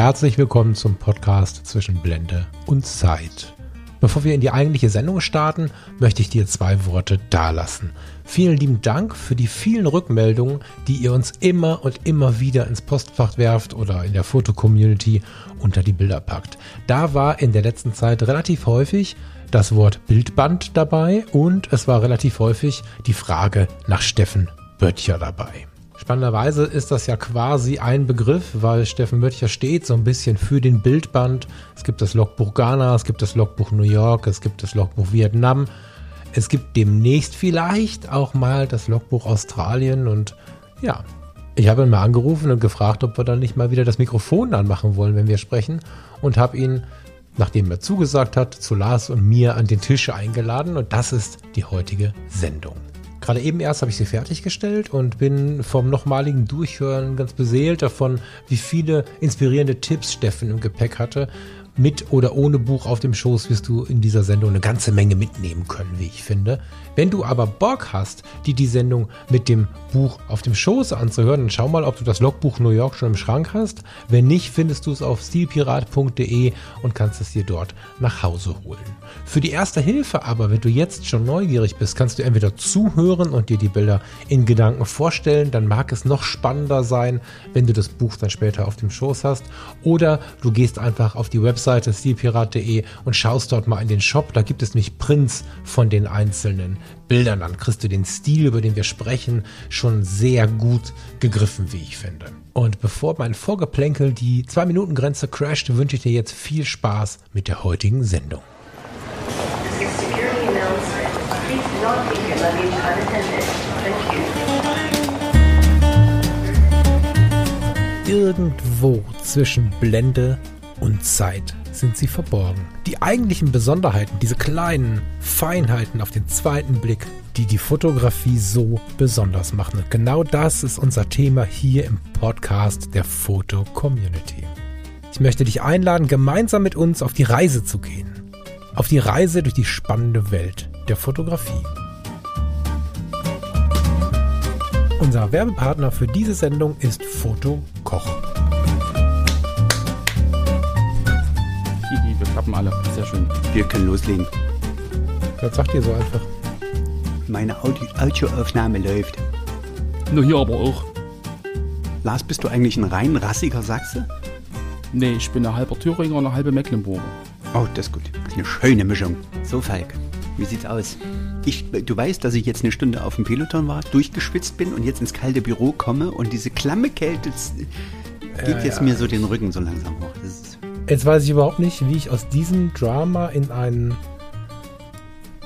herzlich willkommen zum Podcast zwischen Blende und Zeit. Bevor wir in die eigentliche Sendung starten, möchte ich dir zwei Worte dalassen. Vielen lieben Dank für die vielen Rückmeldungen, die ihr uns immer und immer wieder ins Postfach werft oder in der Fotocommunity unter die Bilder packt. Da war in der letzten Zeit relativ häufig das Wort Bildband dabei und es war relativ häufig die Frage nach Steffen Böttcher dabei. Spannenderweise ist das ja quasi ein Begriff, weil Steffen Böttcher steht so ein bisschen für den Bildband. Es gibt das Logbuch Ghana, es gibt das Logbuch New York, es gibt das Logbuch Vietnam. Es gibt demnächst vielleicht auch mal das Logbuch Australien und ja, ich habe ihn mal angerufen und gefragt, ob wir dann nicht mal wieder das Mikrofon anmachen wollen, wenn wir sprechen und habe ihn, nachdem er zugesagt hat, zu Lars und mir an den Tisch eingeladen und das ist die heutige Sendung. Gerade eben erst habe ich sie fertiggestellt und bin vom nochmaligen Durchhören ganz beseelt davon, wie viele inspirierende Tipps Steffen im Gepäck hatte mit oder ohne Buch auf dem Schoß wirst du in dieser Sendung eine ganze Menge mitnehmen können, wie ich finde. Wenn du aber Bock hast, dir die Sendung mit dem Buch auf dem Schoß anzuhören, dann schau mal, ob du das Logbuch New York schon im Schrank hast. Wenn nicht, findest du es auf stilpirat.de und kannst es dir dort nach Hause holen. Für die erste Hilfe aber, wenn du jetzt schon neugierig bist, kannst du entweder zuhören und dir die Bilder in Gedanken vorstellen, dann mag es noch spannender sein, wenn du das Buch dann später auf dem Schoß hast, oder du gehst einfach auf die Webseite stilpirat.de und schaust dort mal in den Shop. Da gibt es nämlich Prints von den einzelnen Bildern. Dann kriegst du den Stil, über den wir sprechen, schon sehr gut gegriffen, wie ich finde. Und bevor mein Vorgeplänkel die 2-Minuten-Grenze crasht, wünsche ich dir jetzt viel Spaß mit der heutigen Sendung. Irgendwo zwischen Blende und Zeit sind sie verborgen. Die eigentlichen Besonderheiten, diese kleinen Feinheiten auf den zweiten Blick, die die Fotografie so besonders machen. Und genau das ist unser Thema hier im Podcast der Foto Community. Ich möchte dich einladen, gemeinsam mit uns auf die Reise zu gehen. Auf die Reise durch die spannende Welt der Fotografie. Unser Werbepartner für diese Sendung ist Foto Koch. Klappen alle. Sehr schön. Wir können loslegen. Was sagt ihr so einfach? Meine Audio Audioaufnahme läuft. Nur hier aber auch. Lars, bist du eigentlich ein rein rassiger Sachse? Nee, ich bin ein halber Thüringer und eine halbe Mecklenburger. Oh, das ist gut. Das ist eine schöne Mischung. So, Falk, wie sieht's aus? Ich, du weißt, dass ich jetzt eine Stunde auf dem Peloton war, durchgeschwitzt bin und jetzt ins kalte Büro komme und diese klamme Kälte geht ja, jetzt ja. mir so den Rücken so langsam hoch. Jetzt weiß ich überhaupt nicht, wie ich aus diesem Drama in einen.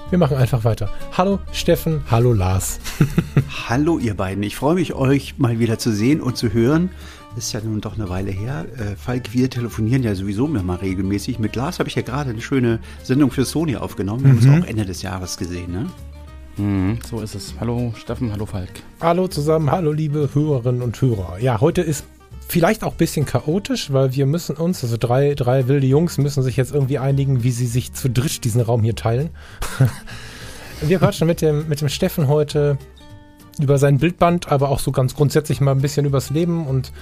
Wir machen einfach weiter. Hallo Steffen, hallo Lars. hallo ihr beiden. Ich freue mich, euch mal wieder zu sehen und zu hören. Ist ja nun doch eine Weile her. Äh, Falk, wir telefonieren ja sowieso immer mal regelmäßig. Mit Lars habe ich ja gerade eine schöne Sendung für Sony aufgenommen. Wir mhm. haben uns auch Ende des Jahres gesehen, ne? Mhm, so ist es. Hallo Steffen, hallo Falk. Hallo zusammen, hallo liebe Hörerinnen und Hörer. Ja, heute ist vielleicht auch ein bisschen chaotisch, weil wir müssen uns, also drei, drei wilde Jungs müssen sich jetzt irgendwie einigen, wie sie sich zu dritt diesen Raum hier teilen. wir quatschen mit dem, mit dem Steffen heute über sein Bildband, aber auch so ganz grundsätzlich mal ein bisschen übers Leben und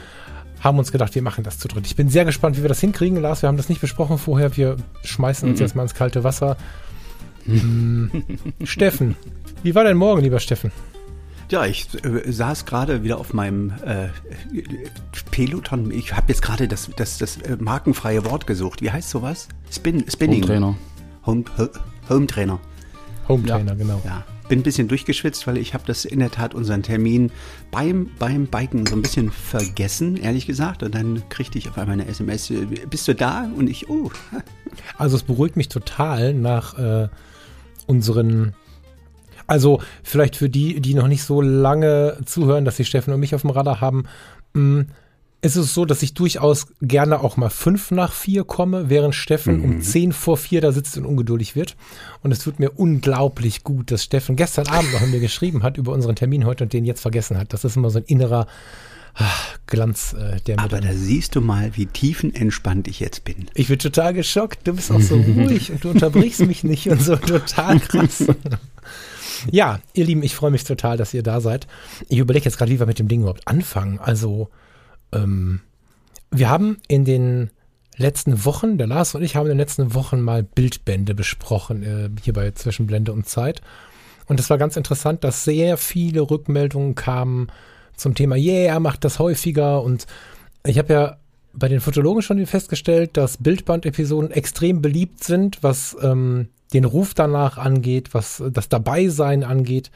haben uns gedacht, wir machen das zu dritt. Ich bin sehr gespannt, wie wir das hinkriegen, Lars. Wir haben das nicht besprochen vorher. Wir schmeißen uns mhm. jetzt mal ins kalte Wasser. Mhm. Steffen, wie war dein Morgen, lieber Steffen? Ja, ich äh, saß gerade wieder auf meinem äh, Peloton. Ich habe jetzt gerade das, das, das äh, markenfreie Wort gesucht. Wie heißt sowas? Spin, Spinning. Home Trainer. Home, Home Trainer. Home Trainer, ja. genau. Ja. Bin ein bisschen durchgeschwitzt, weil ich habe das in der Tat unseren Termin beim, beim Biken so ein bisschen vergessen, ehrlich gesagt. Und dann kriegte ich auf einmal eine SMS, äh, bist du da? Und ich, oh. Also es beruhigt mich total nach äh, unseren also vielleicht für die, die noch nicht so lange zuhören, dass sie Steffen und mich auf dem Radar haben, mh, mm, ist es so, dass ich durchaus gerne auch mal fünf nach vier komme, während Steffen mhm. um zehn vor vier da sitzt und ungeduldig wird. Und es tut mir unglaublich gut, dass Steffen gestern Abend noch mit mir geschrieben hat über unseren Termin heute und den jetzt vergessen hat. Das ist immer so ein innerer ach, Glanz, äh, der mir Aber da siehst du mal, wie tiefenentspannt ich jetzt bin. Ich bin total geschockt. Du bist auch so ruhig und du unterbrichst mich nicht und so total krass. Ja, ihr Lieben, ich freue mich total, dass ihr da seid. Ich überlege jetzt gerade, wie wir mit dem Ding überhaupt anfangen. Also, ähm, wir haben in den letzten Wochen, der Lars und ich haben in den letzten Wochen mal Bildbände besprochen, äh, hier bei Zwischenblende und Zeit. Und es war ganz interessant, dass sehr viele Rückmeldungen kamen zum Thema, yeah, macht das häufiger. Und ich habe ja bei den Fotologen schon festgestellt, dass Bildband-Episoden extrem beliebt sind, was ähm, den Ruf danach angeht, was das Dabeisein angeht.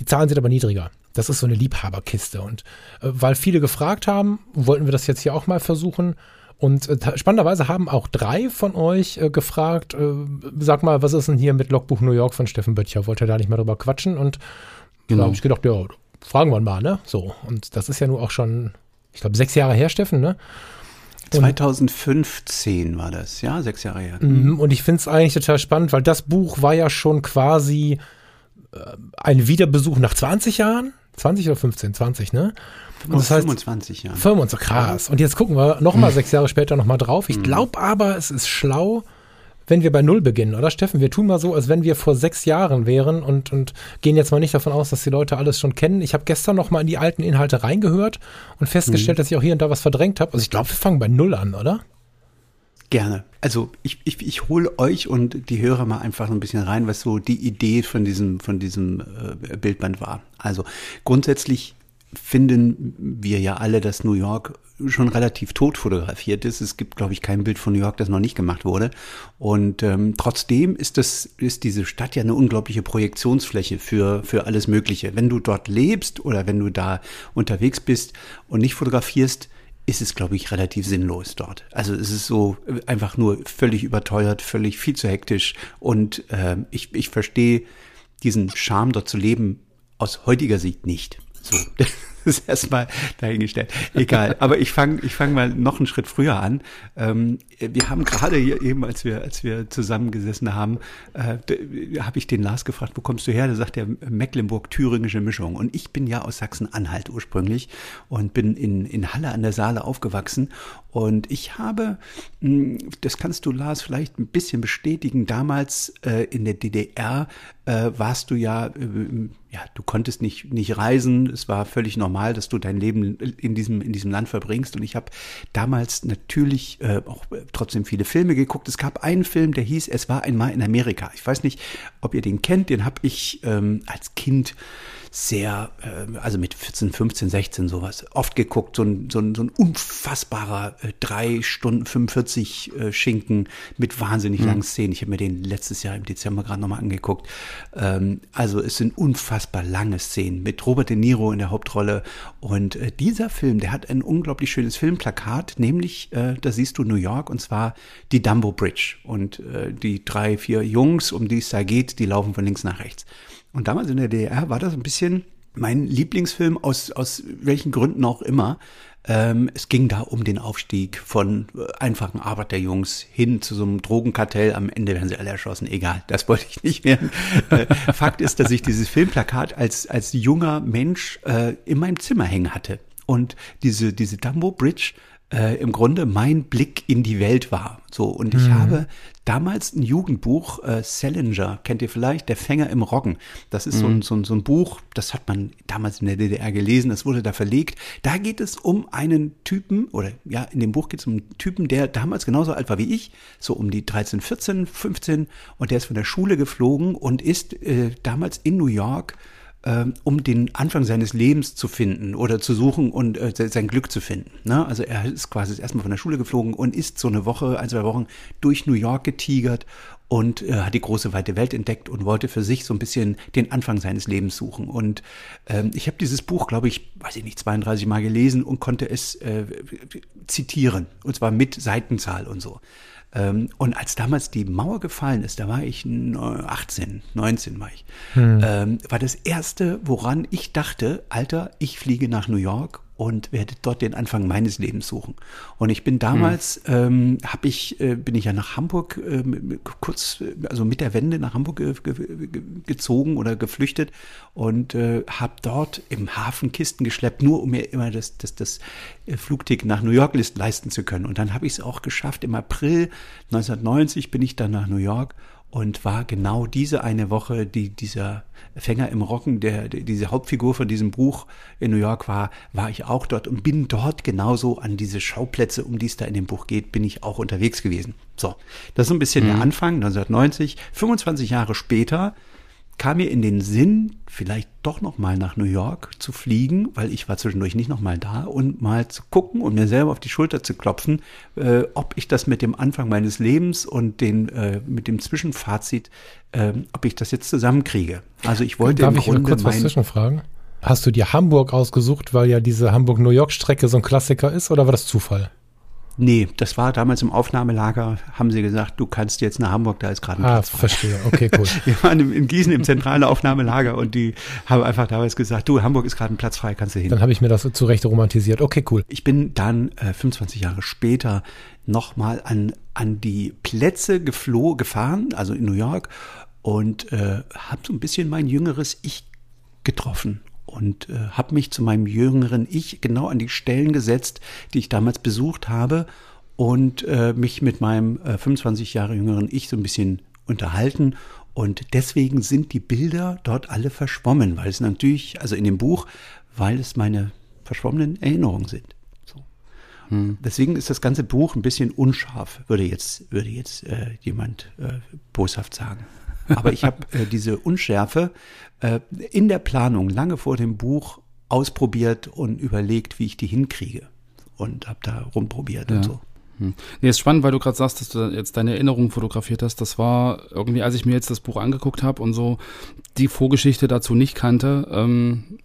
Die Zahlen sind aber niedriger. Das ist so eine Liebhaberkiste. Und äh, weil viele gefragt haben, wollten wir das jetzt hier auch mal versuchen. Und äh, spannenderweise haben auch drei von euch äh, gefragt, äh, sag mal, was ist denn hier mit Logbuch New York von Steffen Böttcher? Wollt ihr da nicht mal drüber quatschen? Und genau. da habe ich gedacht, ja, fragen wir mal, ne? So. Und das ist ja nur auch schon, ich glaube, sechs Jahre her, Steffen, ne? 2015 war das, ja, sechs Jahre her. Mhm, und ich finde es eigentlich total spannend, weil das Buch war ja schon quasi äh, ein Wiederbesuch nach 20 Jahren. 20 oder 15? 20, ne? Und das heißt, 25 Jahre. 25, krass. Und jetzt gucken wir nochmal mhm. sechs Jahre später nochmal drauf. Ich mhm. glaube aber, es ist schlau, wenn wir bei Null beginnen, oder Steffen? Wir tun mal so, als wenn wir vor sechs Jahren wären und, und gehen jetzt mal nicht davon aus, dass die Leute alles schon kennen. Ich habe gestern noch mal in die alten Inhalte reingehört und festgestellt, mhm. dass ich auch hier und da was verdrängt habe. Also ich glaube, wir fangen bei Null an, oder? Gerne. Also ich, ich, ich hole euch und die Hörer mal einfach so ein bisschen rein, was so die Idee von diesem, von diesem äh, Bildband war. Also grundsätzlich finden wir ja alle, dass New York schon relativ tot fotografiert ist. Es gibt, glaube ich, kein Bild von New York, das noch nicht gemacht wurde. Und ähm, trotzdem ist das, ist diese Stadt ja eine unglaubliche Projektionsfläche für, für alles Mögliche. Wenn du dort lebst oder wenn du da unterwegs bist und nicht fotografierst, ist es, glaube ich, relativ sinnlos dort. Also es ist so einfach nur völlig überteuert, völlig viel zu hektisch. Und äh, ich, ich verstehe diesen Charme dort zu leben aus heutiger Sicht nicht. So, ist erstmal dahingestellt. Egal. Aber ich fange ich fang mal noch einen Schritt früher an. Ähm, wir haben gerade hier eben, als wir, als wir zusammengesessen haben, äh, habe ich den Lars gefragt, wo kommst du her? Da sagt er Mecklenburg-Thüringische Mischung. Und ich bin ja aus Sachsen-Anhalt ursprünglich und bin in, in Halle an der Saale aufgewachsen. Und ich habe, hm, das kannst du Lars vielleicht ein bisschen bestätigen, damals äh, in der DDR äh, warst du ja, äh, ja, du konntest nicht, nicht reisen. Es war völlig normal, dass du dein Leben in diesem, in diesem Land verbringst. Und ich habe damals natürlich äh, auch trotzdem viele Filme geguckt. Es gab einen Film, der hieß Es war einmal in Amerika. Ich weiß nicht, ob ihr den kennt. Den habe ich ähm, als Kind sehr, äh, also mit 14, 15, 16 sowas, oft geguckt. So ein, so ein, so ein unfassbarer äh, drei Stunden 45 äh, Schinken mit wahnsinnig mhm. langen Szenen. Ich habe mir den letztes Jahr im Dezember gerade nochmal angeguckt. Ähm, also es sind unfassbar lange Szenen mit Robert De Niro in der Hauptrolle. Und äh, dieser Film, der hat ein unglaublich schönes Filmplakat, nämlich, äh, da siehst du New York und zwar die Dumbo Bridge. Und äh, die drei, vier Jungs, um die es da geht, die laufen von links nach rechts. Und damals in der DDR war das ein bisschen mein Lieblingsfilm aus, aus welchen Gründen auch immer. Ähm, es ging da um den Aufstieg von äh, einfachen Arbeiterjungs hin zu so einem Drogenkartell. Am Ende werden sie alle erschossen. Egal, das wollte ich nicht mehr. Äh, Fakt ist, dass ich dieses Filmplakat als, als junger Mensch äh, in meinem Zimmer hängen hatte. Und diese, diese Dumbo Bridge äh, im Grunde mein Blick in die Welt war. So, und ich mhm. habe damals ein Jugendbuch, äh, Salinger, kennt ihr vielleicht, Der Fänger im Roggen. Das ist mhm. so, ein, so, ein, so ein Buch, das hat man damals in der DDR gelesen, das wurde da verlegt. Da geht es um einen Typen, oder ja, in dem Buch geht es um einen Typen, der damals genauso alt war wie ich, so um die 13, 14, 15, und der ist von der Schule geflogen und ist äh, damals in New York um den Anfang seines Lebens zu finden oder zu suchen und äh, sein Glück zu finden. Ne? Also er ist quasi erstmal von der Schule geflogen und ist so eine Woche, ein, zwei Wochen durch New York getigert und äh, hat die große weite Welt entdeckt und wollte für sich so ein bisschen den Anfang seines Lebens suchen. Und ähm, ich habe dieses Buch, glaube ich, weiß ich nicht, 32 Mal gelesen und konnte es äh, zitieren. Und zwar mit Seitenzahl und so. Ähm, und als damals die Mauer gefallen ist, da war ich 18, 19 war ich, hm. ähm, war das erste, woran ich dachte, Alter, ich fliege nach New York und werde dort den Anfang meines Lebens suchen. Und ich bin damals, mhm. ähm, habe ich, äh, bin ich ja nach Hamburg äh, kurz, also mit der Wende nach Hamburg ge ge gezogen oder geflüchtet und äh, habe dort im Hafen Kisten geschleppt, nur um mir immer das, das, das Flugticket nach New York leisten zu können. Und dann habe ich es auch geschafft. Im April 1990 bin ich dann nach New York und war genau diese eine Woche, die dieser Fänger im Rocken, der, der diese Hauptfigur von diesem Buch in New York war, war ich auch dort und bin dort genauso an diese Schauplätze, um die es da in dem Buch geht, bin ich auch unterwegs gewesen. So, das ist ein bisschen mhm. der Anfang, 1990. 25 Jahre später kam mir in den Sinn, vielleicht doch noch mal nach New York zu fliegen, weil ich war zwischendurch nicht noch mal da und mal zu gucken und mir selber auf die Schulter zu klopfen, äh, ob ich das mit dem Anfang meines Lebens und den äh, mit dem Zwischenfazit, äh, ob ich das jetzt zusammenkriege. Also ich wollte Darf im ich Grunde kurz was zwischenfragen? Hast du dir Hamburg ausgesucht, weil ja diese Hamburg-New York-Strecke so ein Klassiker ist, oder war das Zufall? Nee, das war damals im Aufnahmelager, haben sie gesagt, du kannst jetzt nach Hamburg, da ist gerade ein ah, Platz frei. verstehe, okay, cool. Wir waren in Gießen im zentralen Aufnahmelager und die haben einfach damals gesagt, du, Hamburg ist gerade ein Platz frei, kannst du hin. Dann habe ich mir das zurecht romantisiert, okay, cool. Ich bin dann äh, 25 Jahre später nochmal an, an die Plätze gefloh, gefahren, also in New York und äh, habe so ein bisschen mein jüngeres Ich getroffen und äh, habe mich zu meinem jüngeren Ich genau an die Stellen gesetzt, die ich damals besucht habe und äh, mich mit meinem äh, 25 Jahre jüngeren Ich so ein bisschen unterhalten. Und deswegen sind die Bilder dort alle verschwommen, weil es natürlich, also in dem Buch, weil es meine verschwommenen Erinnerungen sind. So. Hm. Deswegen ist das ganze Buch ein bisschen unscharf, würde jetzt, würde jetzt äh, jemand äh, boshaft sagen. Aber ich habe äh, diese Unschärfe äh, in der Planung lange vor dem Buch ausprobiert und überlegt, wie ich die hinkriege. Und habe da rumprobiert ja. und so. Hm. Nee, ist spannend, weil du gerade sagst, dass du jetzt deine Erinnerungen fotografiert hast. Das war irgendwie, als ich mir jetzt das Buch angeguckt habe und so die Vorgeschichte dazu nicht kannte, ähm,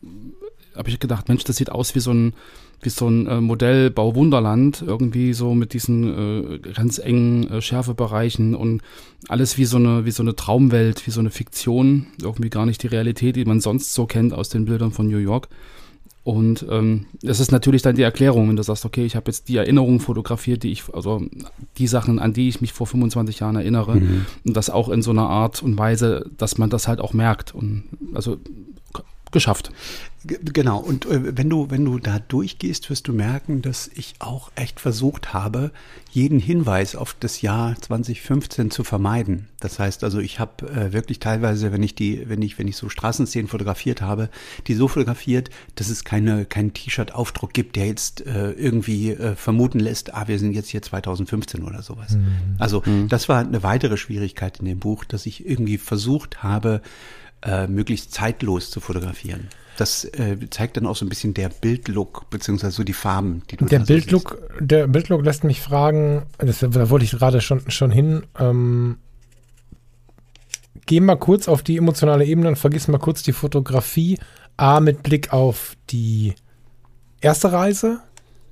habe ich gedacht, Mensch, das sieht aus wie so ein wie so ein äh, Modellbau Wunderland, irgendwie so mit diesen äh, ganz engen äh, Schärfebereichen und alles wie so eine wie so eine Traumwelt, wie so eine Fiktion, irgendwie gar nicht die Realität, die man sonst so kennt aus den Bildern von New York. Und ähm, das ist natürlich dann die Erklärung, wenn du sagst, okay, ich habe jetzt die Erinnerungen fotografiert, die ich, also die Sachen, an die ich mich vor 25 Jahren erinnere, mhm. und das auch in so einer Art und Weise, dass man das halt auch merkt. Und also geschafft. Genau, und äh, wenn du, wenn du da durchgehst, wirst du merken, dass ich auch echt versucht habe, jeden Hinweis auf das Jahr 2015 zu vermeiden. Das heißt also, ich habe äh, wirklich teilweise, wenn ich die, wenn ich, wenn ich so Straßenszenen fotografiert habe, die so fotografiert, dass es keine, keinen T-Shirt-Aufdruck gibt, der jetzt äh, irgendwie äh, vermuten lässt, ah, wir sind jetzt hier 2015 oder sowas. Mhm. Also, mhm. das war eine weitere Schwierigkeit in dem Buch, dass ich irgendwie versucht habe, äh, möglichst zeitlos zu fotografieren. Das äh, zeigt dann auch so ein bisschen der Bildlook, beziehungsweise so die Farben, die du Der Bildlook, so der Bildlook lässt mich fragen, das, da wollte ich gerade schon, schon hin, ähm, geh mal kurz auf die emotionale Ebene und vergiss mal kurz die Fotografie. A, mit Blick auf die erste Reise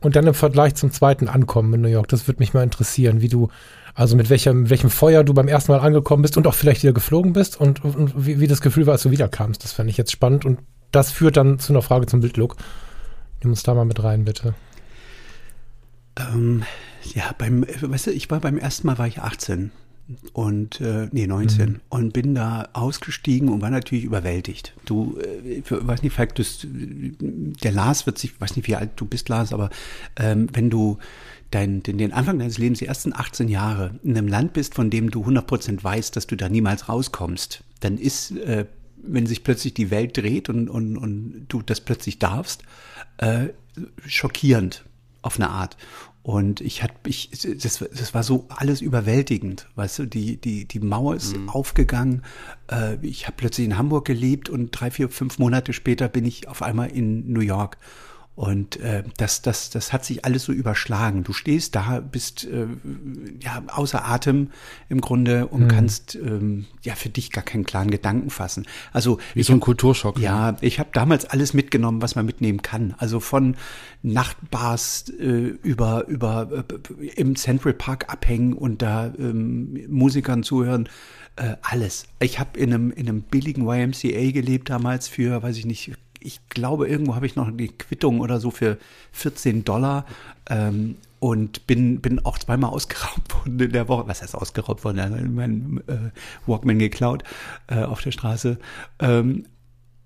und dann im Vergleich zum zweiten Ankommen in New York. Das würde mich mal interessieren, wie du also mit welchem, welchem Feuer du beim ersten Mal angekommen bist und auch vielleicht wieder geflogen bist und, und wie, wie, das Gefühl war, als du wiederkamst. Das fände ich jetzt spannend und das führt dann zu einer Frage zum Bildlook. Nimm uns da mal mit rein, bitte. Ähm, ja, beim, weißt du, ich war beim ersten Mal war ich 18 und äh, nee 19 mhm. und bin da ausgestiegen und war natürlich überwältigt. Du, äh, ich weiß nicht, vielleicht das, der Lars wird sich, weiß nicht wie alt du bist, Lars, aber ähm, wenn du dein, den, den Anfang deines Lebens, die ersten 18 Jahre, in einem Land bist, von dem du 100% weißt, dass du da niemals rauskommst, dann ist, äh, wenn sich plötzlich die Welt dreht und, und, und du das plötzlich darfst, äh, schockierend auf eine Art. Und ich hatte, ich, das, das war so alles überwältigend, weißt du, die, die, die Mauer ist mhm. aufgegangen. Äh, ich habe plötzlich in Hamburg gelebt und drei, vier, fünf Monate später bin ich auf einmal in New York. Und äh, das, das, das hat sich alles so überschlagen. Du stehst da, bist äh, ja außer Atem im Grunde und mhm. kannst ähm, ja für dich gar keinen klaren Gedanken fassen. Also wie so ein Kulturschock. Ja, ne? ich habe damals alles mitgenommen, was man mitnehmen kann. Also von Nachtbars äh, über über äh, im Central Park abhängen und da ähm, Musikern zuhören. Äh, alles. Ich habe in einem, in einem billigen YMCA gelebt damals für, weiß ich nicht, ich glaube, irgendwo habe ich noch die Quittung oder so für 14 Dollar. Ähm, und bin, bin auch zweimal ausgeraubt worden in der Woche. Was heißt ausgeraubt worden? Mein äh, Walkman geklaut äh, auf der Straße. Ähm,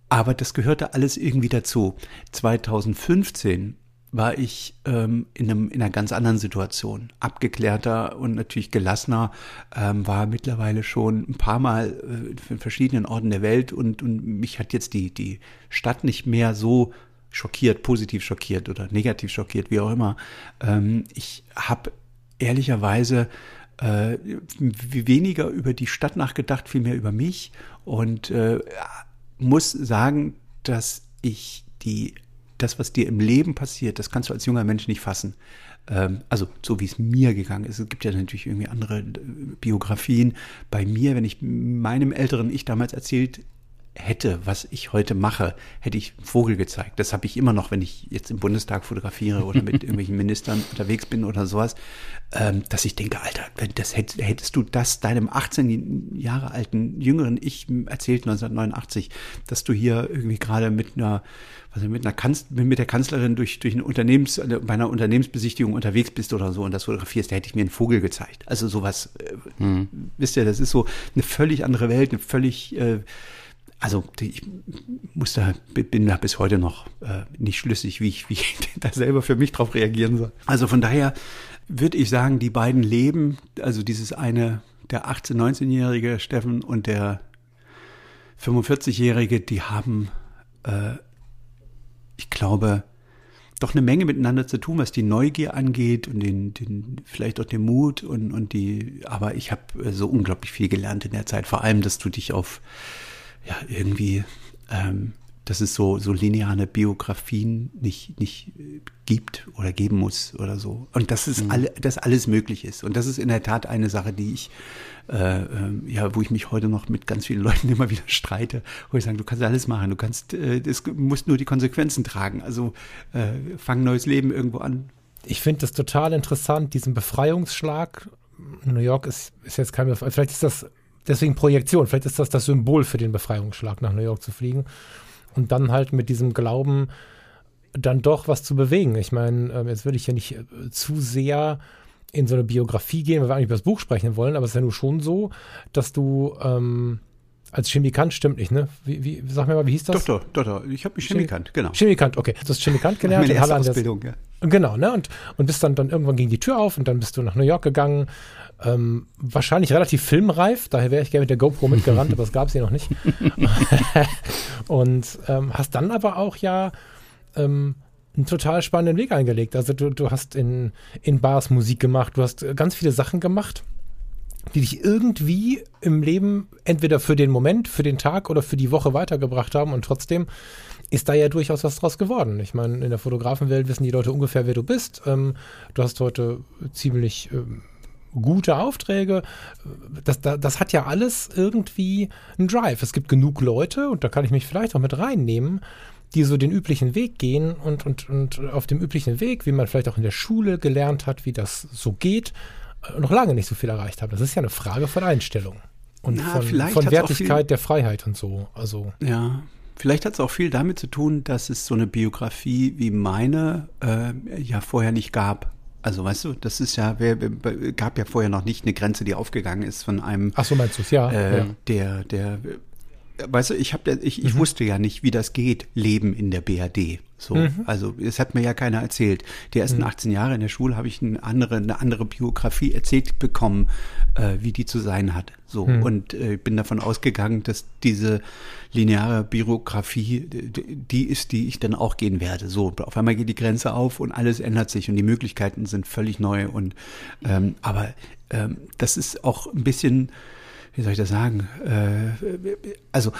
aber das gehörte alles irgendwie dazu. 2015 war ich ähm, in, einem, in einer ganz anderen Situation. Abgeklärter und natürlich gelassener, ähm, war mittlerweile schon ein paar Mal äh, in verschiedenen Orten der Welt und, und mich hat jetzt die, die Stadt nicht mehr so schockiert, positiv schockiert oder negativ schockiert, wie auch immer. Ähm, ich habe ehrlicherweise äh, weniger über die Stadt nachgedacht, vielmehr über mich und äh, muss sagen, dass ich die das, was dir im Leben passiert, das kannst du als junger Mensch nicht fassen. Ähm, also so wie es mir gegangen ist. Es gibt ja natürlich irgendwie andere äh, Biografien. Bei mir, wenn ich meinem älteren Ich damals erzählt hätte, was ich heute mache, hätte ich Vogel gezeigt. Das habe ich immer noch, wenn ich jetzt im Bundestag fotografiere oder mit irgendwelchen Ministern unterwegs bin oder sowas, ähm, dass ich denke, Alter, das hättest, hättest du das deinem 18 Jahre alten jüngeren Ich erzählt 1989, dass du hier irgendwie gerade mit einer also mit einer Kanz mit der Kanzlerin durch durch ein Unternehmens bei einer Unternehmensbesichtigung unterwegs bist oder so und das fotografierst, da hätte ich mir einen Vogel gezeigt. Also sowas, äh, hm. wisst ihr, das ist so eine völlig andere Welt, eine völlig äh, also ich muss da, bin da bis heute noch äh, nicht schlüssig, wie ich, wie ich da selber für mich drauf reagieren soll. Also von daher würde ich sagen, die beiden Leben, also dieses eine, der 18-, 19-jährige Steffen und der 45-jährige, die haben, äh, ich glaube, doch eine Menge miteinander zu tun, was die Neugier angeht und den, den vielleicht auch den Mut und, und die, aber ich habe äh, so unglaublich viel gelernt in der Zeit, vor allem, dass du dich auf ja, irgendwie, ähm, dass es so, so lineare Biografien nicht, nicht gibt oder geben muss oder so. Und dass es mhm. alle, dass alles möglich ist. Und das ist in der Tat eine Sache, die ich, äh, äh, ja, wo ich mich heute noch mit ganz vielen Leuten immer wieder streite, wo ich sage, du kannst alles machen, du kannst, äh, das musst nur die Konsequenzen tragen. Also äh, fang neues Leben irgendwo an. Ich finde das total interessant, diesen Befreiungsschlag. New York ist, ist jetzt kein, vielleicht ist das deswegen Projektion. Vielleicht ist das das Symbol für den Befreiungsschlag, nach New York zu fliegen. Und dann halt mit diesem Glauben dann doch was zu bewegen. Ich meine, ähm, jetzt würde ich ja nicht äh, zu sehr in so eine Biografie gehen, weil wir eigentlich über das Buch sprechen wollen, aber es ist ja nur schon so, dass du ähm, als Chemikant stimmt nicht, ne? Wie, wie, sag mir mal, wie hieß das? Doch, doch, ich habe mich Chemikant, genau. Chemikant, okay. Du hast Chemikant gelernt. Meine erste Ausbildung, ja. Genau, ne? Und, und bist dann, dann irgendwann ging die Tür auf und dann bist du nach New York gegangen ähm, wahrscheinlich relativ filmreif, daher wäre ich gerne mit der GoPro mitgerannt, aber das gab es hier noch nicht. und ähm, hast dann aber auch ja ähm, einen total spannenden Weg eingelegt. Also du, du hast in, in Bars Musik gemacht, du hast ganz viele Sachen gemacht, die dich irgendwie im Leben entweder für den Moment, für den Tag oder für die Woche weitergebracht haben und trotzdem ist da ja durchaus was draus geworden. Ich meine, in der Fotografenwelt wissen die Leute ungefähr, wer du bist. Ähm, du hast heute ziemlich ähm, gute Aufträge. Das, das, das hat ja alles irgendwie einen Drive. Es gibt genug Leute, und da kann ich mich vielleicht auch mit reinnehmen, die so den üblichen Weg gehen und, und, und auf dem üblichen Weg, wie man vielleicht auch in der Schule gelernt hat, wie das so geht, noch lange nicht so viel erreicht haben. Das ist ja eine Frage von Einstellung und Na, von, von Wertigkeit der Freiheit und so. Also ja, vielleicht hat es auch viel damit zu tun, dass es so eine Biografie wie meine äh, ja vorher nicht gab. Also weißt du, das ist ja, wer, gab ja vorher noch nicht eine Grenze, die aufgegangen ist von einem. Ach so meinst du es, ja, äh, ja. Der, der, weißt du, ich habe, ich, ich mhm. wusste ja nicht, wie das geht, Leben in der BRD. So, mhm. also es hat mir ja keiner erzählt. Die ersten mhm. 18 Jahre in der Schule habe ich eine andere, eine andere Biografie erzählt bekommen, äh, wie die zu sein hat. So mhm. und äh, bin davon ausgegangen, dass diese lineare Biografie die ist, die ich dann auch gehen werde. So, auf einmal geht die Grenze auf und alles ändert sich und die Möglichkeiten sind völlig neu. Und ähm, aber ähm, das ist auch ein bisschen, wie soll ich das sagen? Äh, also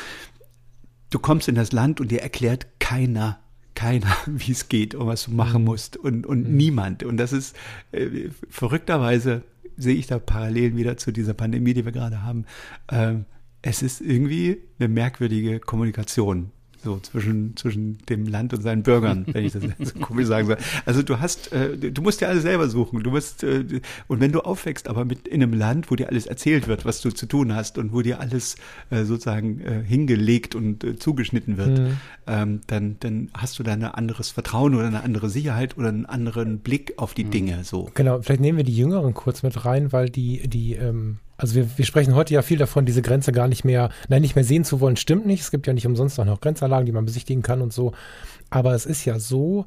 du kommst in das Land und dir erklärt keiner keiner, wie es geht und was du machen mhm. musst und, und mhm. niemand. Und das ist äh, verrückterweise sehe ich da Parallelen wieder zu dieser Pandemie, die wir gerade haben. Ähm, es ist irgendwie eine merkwürdige Kommunikation so zwischen, zwischen dem Land und seinen Bürgern, wenn ich das so komisch sagen soll. Also du hast, äh, du musst dir alles selber suchen. Du musst, äh, und wenn du aufwächst, aber mit in einem Land, wo dir alles erzählt wird, was du zu tun hast und wo dir alles äh, sozusagen äh, hingelegt und äh, zugeschnitten wird, mhm. ähm, dann, dann hast du da ein anderes Vertrauen oder eine andere Sicherheit oder einen anderen Blick auf die mhm. Dinge. So. Genau, vielleicht nehmen wir die Jüngeren kurz mit rein, weil die, die ähm also wir, wir sprechen heute ja viel davon, diese Grenze gar nicht mehr, nein, nicht mehr sehen zu wollen, stimmt nicht. Es gibt ja nicht umsonst auch noch Grenzanlagen, die man besichtigen kann und so. Aber es ist ja so,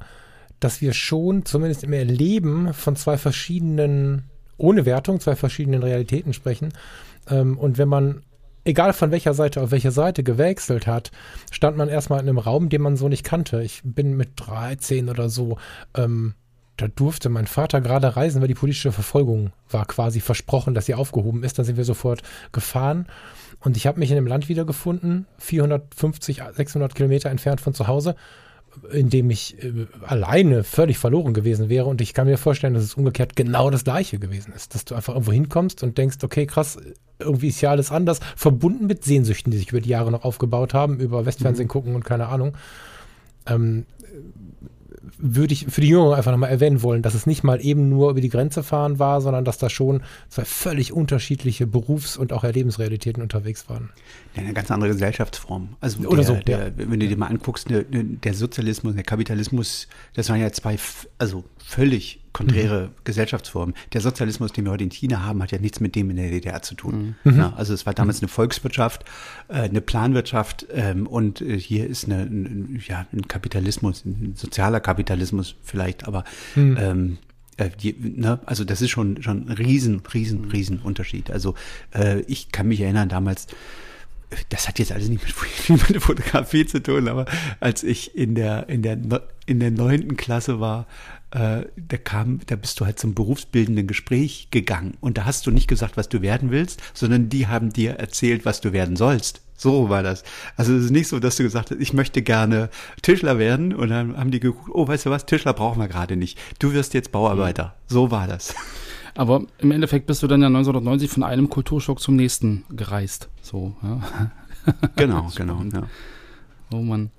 dass wir schon zumindest im Erleben von zwei verschiedenen, ohne Wertung, zwei verschiedenen Realitäten sprechen. Ähm, und wenn man egal von welcher Seite auf welche Seite gewechselt hat, stand man erstmal in einem Raum, den man so nicht kannte. Ich bin mit 13 oder so, ähm, da durfte mein Vater gerade reisen, weil die politische Verfolgung war quasi versprochen, dass sie aufgehoben ist. Dann sind wir sofort gefahren. Und ich habe mich in einem Land wiedergefunden, 450, 600 Kilometer entfernt von zu Hause, in dem ich äh, alleine völlig verloren gewesen wäre. Und ich kann mir vorstellen, dass es umgekehrt genau das Gleiche gewesen ist. Dass du einfach irgendwo hinkommst und denkst, okay, krass, irgendwie ist ja alles anders, verbunden mit Sehnsüchten, die sich über die Jahre noch aufgebaut haben, über Westfernsehen mhm. gucken und keine Ahnung. Ähm, würde ich für die Jüngeren einfach nochmal erwähnen wollen, dass es nicht mal eben nur über die Grenze fahren war, sondern dass da schon zwei völlig unterschiedliche Berufs- und auch Erlebensrealitäten unterwegs waren. Ja, eine ganz andere Gesellschaftsform. Also Oder der, so, der, ja. wenn du dir mal anguckst, ne, der Sozialismus, der Kapitalismus, das waren ja zwei, also völlig konträre mhm. Gesellschaftsformen. Der Sozialismus, den wir heute in China haben, hat ja nichts mit dem in der DDR zu tun. Mhm. Ja, also es war damals eine Volkswirtschaft, äh, eine Planwirtschaft ähm, und äh, hier ist eine, ein, ja, ein Kapitalismus, ein sozialer Kapitalismus vielleicht, aber mhm. ähm, äh, die, ne, also das ist schon schon ein riesen, riesen, riesen Unterschied. Also ich kann mich erinnern, damals das hat jetzt alles nicht mit, mit Fotografie zu tun, aber als ich in der in der in der neunten Klasse war, äh, da kam, da bist du halt zum berufsbildenden Gespräch gegangen und da hast du nicht gesagt, was du werden willst, sondern die haben dir erzählt, was du werden sollst. So war das. Also es ist nicht so, dass du gesagt hast, ich möchte gerne Tischler werden und dann haben die geguckt, oh, weißt du was, Tischler brauchen wir gerade nicht. Du wirst jetzt Bauarbeiter. So war das. Aber im Endeffekt bist du dann ja 1990 von einem Kulturschock zum nächsten gereist. So, ja. Genau, genau, ja. Oh Mann.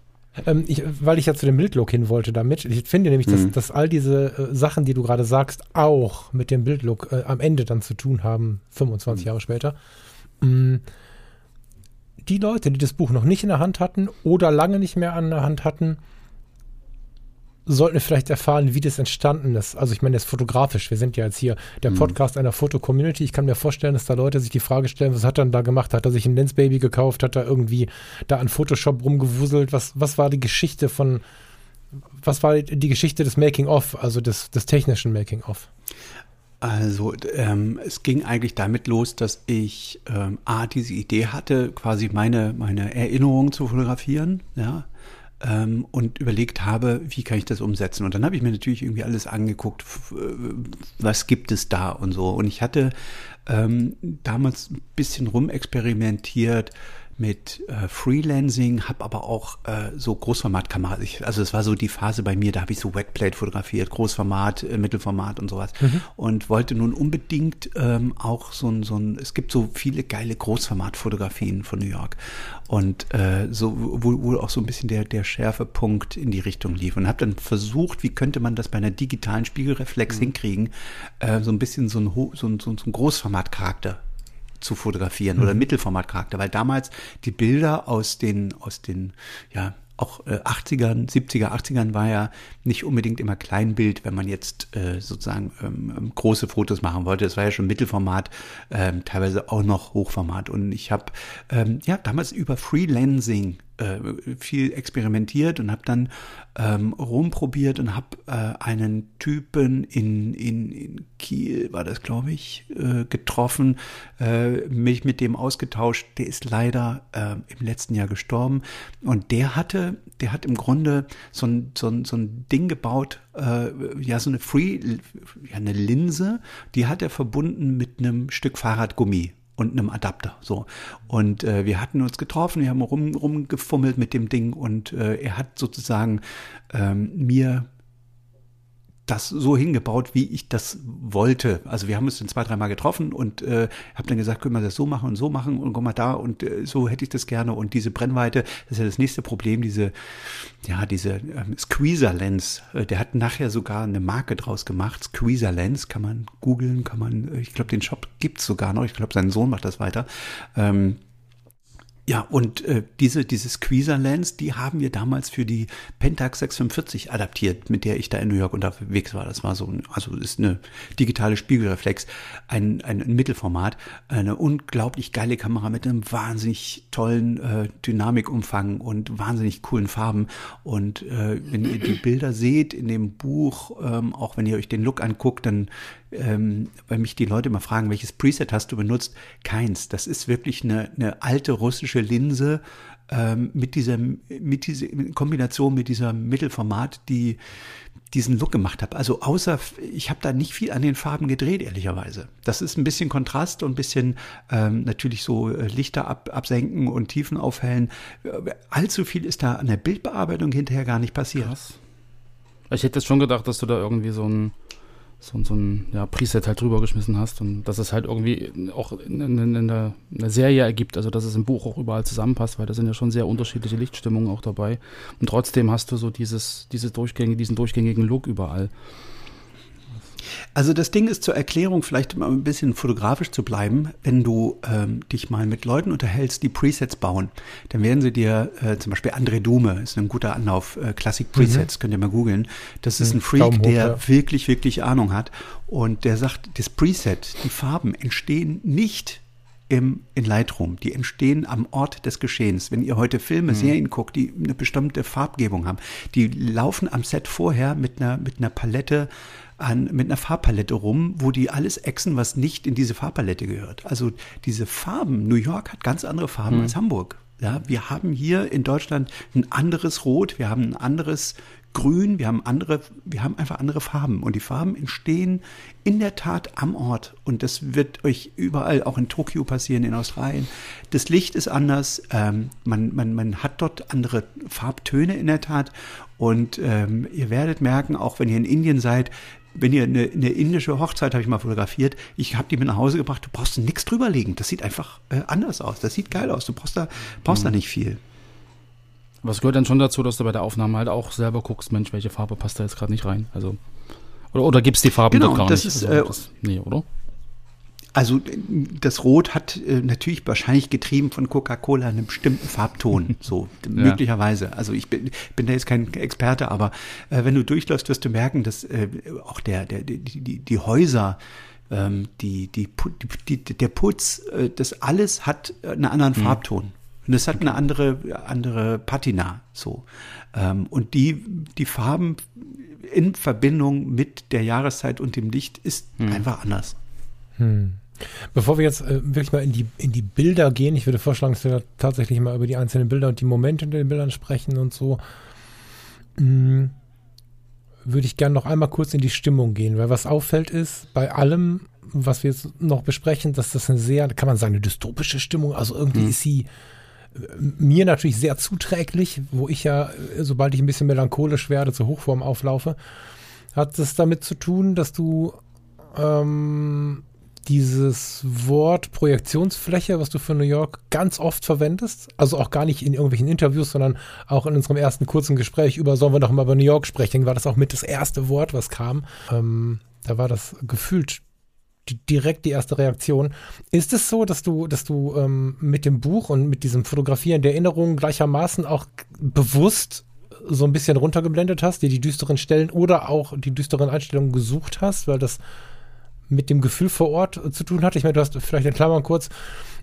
Ähm, ich, weil ich ja zu dem Bildlook hin wollte damit. Ich finde nämlich, dass, mhm. dass all diese äh, Sachen, die du gerade sagst, auch mit dem Bildlook äh, am Ende dann zu tun haben, 25 mhm. Jahre später. Mhm. Die Leute, die das Buch noch nicht in der Hand hatten oder lange nicht mehr an der Hand hatten, sollten wir vielleicht erfahren, wie das entstanden ist. Also ich meine jetzt fotografisch. Wir sind ja jetzt hier der mhm. Podcast einer Foto-Community. Ich kann mir vorstellen, dass da Leute sich die Frage stellen, was hat er denn da gemacht? Hat er sich ein Lensbaby gekauft? Hat er irgendwie da an Photoshop rumgewuselt? Was, was war die Geschichte von, was war die Geschichte des Making-of, also des, des technischen Making-of? Also ähm, es ging eigentlich damit los, dass ich ähm, A, diese Idee hatte, quasi meine, meine Erinnerungen zu fotografieren, ja, ähm, und überlegt habe, wie kann ich das umsetzen. Und dann habe ich mir natürlich irgendwie alles angeguckt, was gibt es da und so. Und ich hatte ähm, damals ein bisschen rumexperimentiert mit äh, Freelancing, habe aber auch äh, so Großformatkamera. Also es war so die Phase bei mir, da habe ich so Wetplate fotografiert, Großformat, äh, Mittelformat und sowas. Mhm. Und wollte nun unbedingt ähm, auch so ein, so ein, es gibt so viele geile Großformatfotografien von New York. Und äh, so, wo, wo auch so ein bisschen der, der Schärfepunkt in die Richtung lief. Und habe dann versucht, wie könnte man das bei einer digitalen Spiegelreflex mhm. hinkriegen, äh, so ein bisschen so ein, so ein, so ein Großformatcharakter zu fotografieren mhm. oder Mittelformatcharakter, weil damals die Bilder aus den, aus den, ja, auch äh, 80ern, 70er, 80ern war ja nicht unbedingt immer Kleinbild, wenn man jetzt äh, sozusagen ähm, ähm, große Fotos machen wollte. Das war ja schon Mittelformat, ähm, teilweise auch noch Hochformat. Und ich habe ähm, ja damals über Freelancing äh, viel experimentiert und habe dann ähm, rumprobiert und habe äh, einen Typen in, in, in Kiel, war das glaube ich, äh, getroffen, äh, mich mit dem ausgetauscht. Der ist leider äh, im letzten Jahr gestorben und der hatte, der hat im Grunde so ein, so ein, so ein Ding gebaut, äh, ja so eine Free, ja eine Linse, die hat er verbunden mit einem Stück Fahrradgummi und einem Adapter. So. Und äh, wir hatten uns getroffen, wir haben rum, rumgefummelt mit dem Ding und äh, er hat sozusagen ähm, mir das so hingebaut, wie ich das wollte. Also wir haben uns dann zwei, dreimal getroffen und äh, habe dann gesagt, können wir das so machen und so machen und guck mal da und äh, so hätte ich das gerne und diese Brennweite, das ist ja das nächste Problem, diese, ja, diese ähm, Squeezer Lens, äh, der hat nachher sogar eine Marke draus gemacht, Squeezer Lens, kann man googeln, kann man, äh, ich glaube, den Shop gibt's sogar noch, ich glaube, sein Sohn macht das weiter. Ähm, Ja, und äh, diese, diese Squeezer-Lens, die haben wir damals für die Pentax 645 adaptiert, mit der ich da in New York unterwegs war. Das war so ein, also ist eine digitale Spiegelreflex, ein, ein, Mittelformat, eine unglaublich geile Kamera mit einem wahnsinnig tollen äh, Dynamikumfang und wahnsinnig coolen Farben. Und äh, wenn ihr die Bilder seht in dem Buch, ähm, auch wenn ihr euch den Look anguckt, dann ähm, weil mich die Leute immer fragen, welches Preset hast du benutzt? Keins. Das ist wirklich eine, eine alte russische Linse ähm, mit dieser, mit dieser in Kombination mit dieser Mittelformat, die diesen Look gemacht habe. Also außer, ich habe da nicht viel an den Farben gedreht, ehrlicherweise. Das ist ein bisschen Kontrast und ein bisschen ähm, natürlich so äh, Lichter ab, absenken und Tiefen aufhellen. Allzu viel ist da an der Bildbearbeitung hinterher gar nicht passiert. Krass. Ich hätte jetzt schon gedacht, dass du da irgendwie so ein so, so ein ja, Preset halt drüber geschmissen hast und dass es halt irgendwie auch in, in, in der, eine Serie ergibt, also dass es im Buch auch überall zusammenpasst, weil da sind ja schon sehr unterschiedliche Lichtstimmungen auch dabei. Und trotzdem hast du so dieses, diese Durchgänge, diesen durchgängigen Look überall. Also das Ding ist zur Erklärung, vielleicht mal ein bisschen fotografisch zu bleiben, wenn du ähm, dich mal mit Leuten unterhältst, die Presets bauen, dann werden sie dir äh, zum Beispiel André Dume, ist ein guter Anlauf, äh, Classic Presets, mhm. könnt ihr mal googeln. Das ist mhm. ein Freak, der ja. wirklich, wirklich Ahnung hat. Und der sagt, das Preset, die Farben entstehen nicht im, in Lightroom. Die entstehen am Ort des Geschehens. Wenn ihr heute Filme, mhm. Serien guckt, die eine bestimmte Farbgebung haben, die laufen am Set vorher mit einer, mit einer Palette an, mit einer Farbpalette rum, wo die alles exen, was nicht in diese Farbpalette gehört. Also diese Farben, New York hat ganz andere Farben mhm. als Hamburg. Ja, wir haben hier in Deutschland ein anderes Rot, wir haben ein anderes Grün, wir haben andere, wir haben einfach andere Farben und die Farben entstehen in der Tat am Ort und das wird euch überall, auch in Tokio passieren, in Australien. Das Licht ist anders, ähm, man, man, man hat dort andere Farbtöne in der Tat und ähm, ihr werdet merken, auch wenn ihr in Indien seid, wenn ihr eine, eine indische Hochzeit habe ich mal fotografiert, ich habe die mit nach Hause gebracht, du brauchst nichts drüberlegen. Das sieht einfach äh, anders aus. Das sieht geil aus. Du brauchst da, brauchst mhm. da nicht viel. Was gehört dann schon dazu, dass du bei der Aufnahme halt auch selber guckst, Mensch, welche Farbe passt da jetzt gerade nicht rein? Also oder, oder gibt es die Farben genau, gar das nicht? Ist, also, äh, das, nee, oder? Also das Rot hat äh, natürlich wahrscheinlich getrieben von Coca-Cola einen bestimmten Farbton, so ja. möglicherweise. Also ich bin, bin da jetzt kein Experte, aber äh, wenn du durchläufst, wirst du merken, dass äh, auch der, der, die, die, die Häuser, ähm, die, die, die, der Putz, äh, das alles hat einen anderen mhm. Farbton. Und es hat eine andere, andere Patina, so. Ähm, und die, die Farben in Verbindung mit der Jahreszeit und dem Licht ist hm. einfach anders. Hm. Bevor wir jetzt äh, wirklich mal in die, in die Bilder gehen, ich würde vorschlagen, dass wir tatsächlich mal über die einzelnen Bilder und die Momente in den Bildern sprechen und so, hm, würde ich gerne noch einmal kurz in die Stimmung gehen, weil was auffällt ist, bei allem, was wir jetzt noch besprechen, dass das eine sehr, kann man sagen, eine dystopische Stimmung, also irgendwie mhm. ist sie mir natürlich sehr zuträglich, wo ich ja, äh, sobald ich ein bisschen melancholisch werde, zur Hochform auflaufe, hat es damit zu tun, dass du ähm, dieses Wort Projektionsfläche, was du für New York ganz oft verwendest, also auch gar nicht in irgendwelchen Interviews, sondern auch in unserem ersten kurzen Gespräch über, sollen wir noch mal über New York sprechen, war das auch mit das erste Wort, was kam. Ähm, da war das gefühlt direkt die erste Reaktion. Ist es so, dass du, dass du ähm, mit dem Buch und mit diesem Fotografieren der Erinnerungen gleichermaßen auch bewusst so ein bisschen runtergeblendet hast, dir die düsteren Stellen oder auch die düsteren Einstellungen gesucht hast, weil das mit dem Gefühl vor Ort zu tun hat. Ich meine, du hast vielleicht in Klammern kurz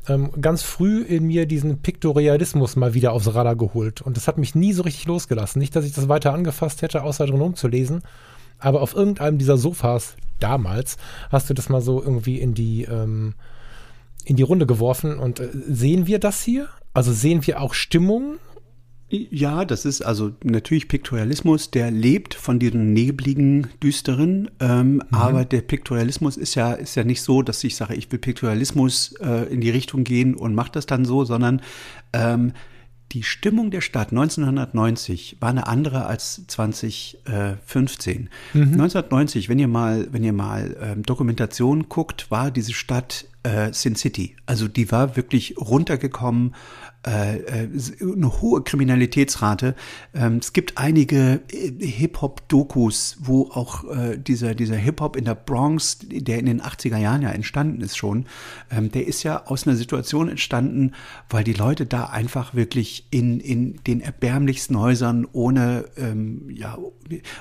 ähm, ganz früh in mir diesen Piktorialismus mal wieder aufs Radar geholt. Und das hat mich nie so richtig losgelassen. Nicht, dass ich das weiter angefasst hätte, außer drin rumzulesen. Aber auf irgendeinem dieser Sofas damals hast du das mal so irgendwie in die, ähm, in die Runde geworfen. Und äh, sehen wir das hier? Also sehen wir auch Stimmung ja, das ist also natürlich Piktorialismus, der lebt von diesem nebligen, düsteren, ähm, mhm. aber der Piktorialismus ist ja, ist ja nicht so, dass ich sage, ich will Piktorialismus äh, in die Richtung gehen und mache das dann so, sondern ähm, die Stimmung der Stadt 1990 war eine andere als 2015. Mhm. 1990, wenn ihr mal, wenn ihr mal ähm, Dokumentation guckt, war diese Stadt äh, Sin City. Also die war wirklich runtergekommen, eine hohe Kriminalitätsrate. Ähm, es gibt einige äh, Hip-Hop-Dokus, wo auch äh, dieser, dieser Hip-Hop in der Bronx, der in den 80er Jahren ja entstanden ist schon, ähm, der ist ja aus einer Situation entstanden, weil die Leute da einfach wirklich in, in den erbärmlichsten Häusern ohne, ähm, ja,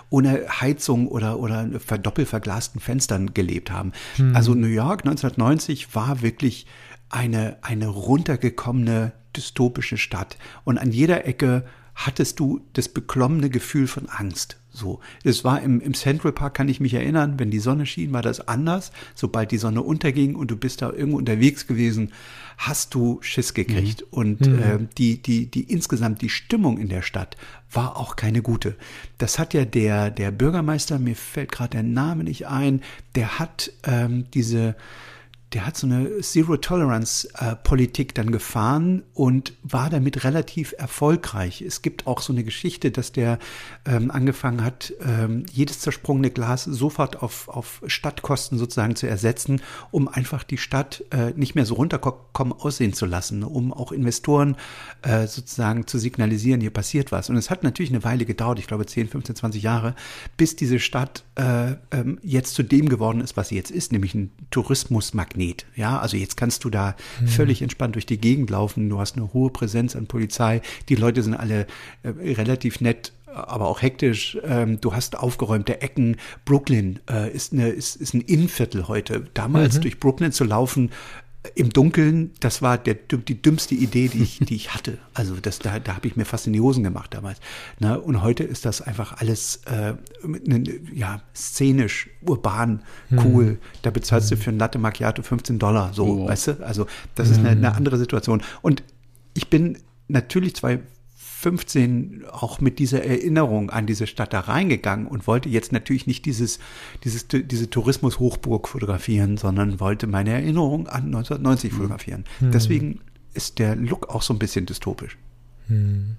ohne Heizung oder, oder verdoppelverglasten Fenstern gelebt haben. Hm. Also New York 1990 war wirklich eine, eine runtergekommene dystopische Stadt. Und an jeder Ecke hattest du das beklommene Gefühl von Angst. So, es war im, im Central Park, kann ich mich erinnern, wenn die Sonne schien, war das anders. Sobald die Sonne unterging und du bist da irgendwo unterwegs gewesen, hast du Schiss gekriegt. Mhm. Und mhm. Äh, die, die, die insgesamt die Stimmung in der Stadt war auch keine gute. Das hat ja der, der Bürgermeister, mir fällt gerade der Name nicht ein, der hat ähm, diese der hat so eine Zero-Tolerance-Politik dann gefahren und war damit relativ erfolgreich. Es gibt auch so eine Geschichte, dass der ähm, angefangen hat, ähm, jedes zersprungene Glas sofort auf, auf Stadtkosten sozusagen zu ersetzen, um einfach die Stadt äh, nicht mehr so runterkommen aussehen zu lassen, um auch Investoren äh, sozusagen zu signalisieren, hier passiert was. Und es hat natürlich eine Weile gedauert, ich glaube 10, 15, 20 Jahre, bis diese Stadt äh, ähm, jetzt zu dem geworden ist, was sie jetzt ist, nämlich ein Tourismusmagnet Magnet. Ja, also jetzt kannst du da mhm. völlig entspannt durch die Gegend laufen. Du hast eine hohe Präsenz an Polizei. Die Leute sind alle äh, relativ nett aber auch hektisch. Ähm, du hast aufgeräumte Ecken. Brooklyn äh, ist, eine, ist, ist ein Innenviertel heute. Damals mhm. durch Brooklyn zu laufen, im Dunkeln, das war der, die dümmste Idee, die ich, die ich hatte. Also das, da, da habe ich mir fast in die Hosen gemacht damals. Na, und heute ist das einfach alles äh, ne, ja, szenisch, urban, cool. Hm. Da bezahlst du für ein Latte Macchiato 15 Dollar, so, oh. weißt du? Also das ist eine, eine andere Situation. Und ich bin natürlich zwei 15 auch mit dieser Erinnerung an diese Stadt da reingegangen und wollte jetzt natürlich nicht dieses, dieses, diese Tourismus-Hochburg fotografieren, sondern wollte meine Erinnerung an 1990 mhm. fotografieren. Mhm. Deswegen ist der Look auch so ein bisschen dystopisch. Mhm.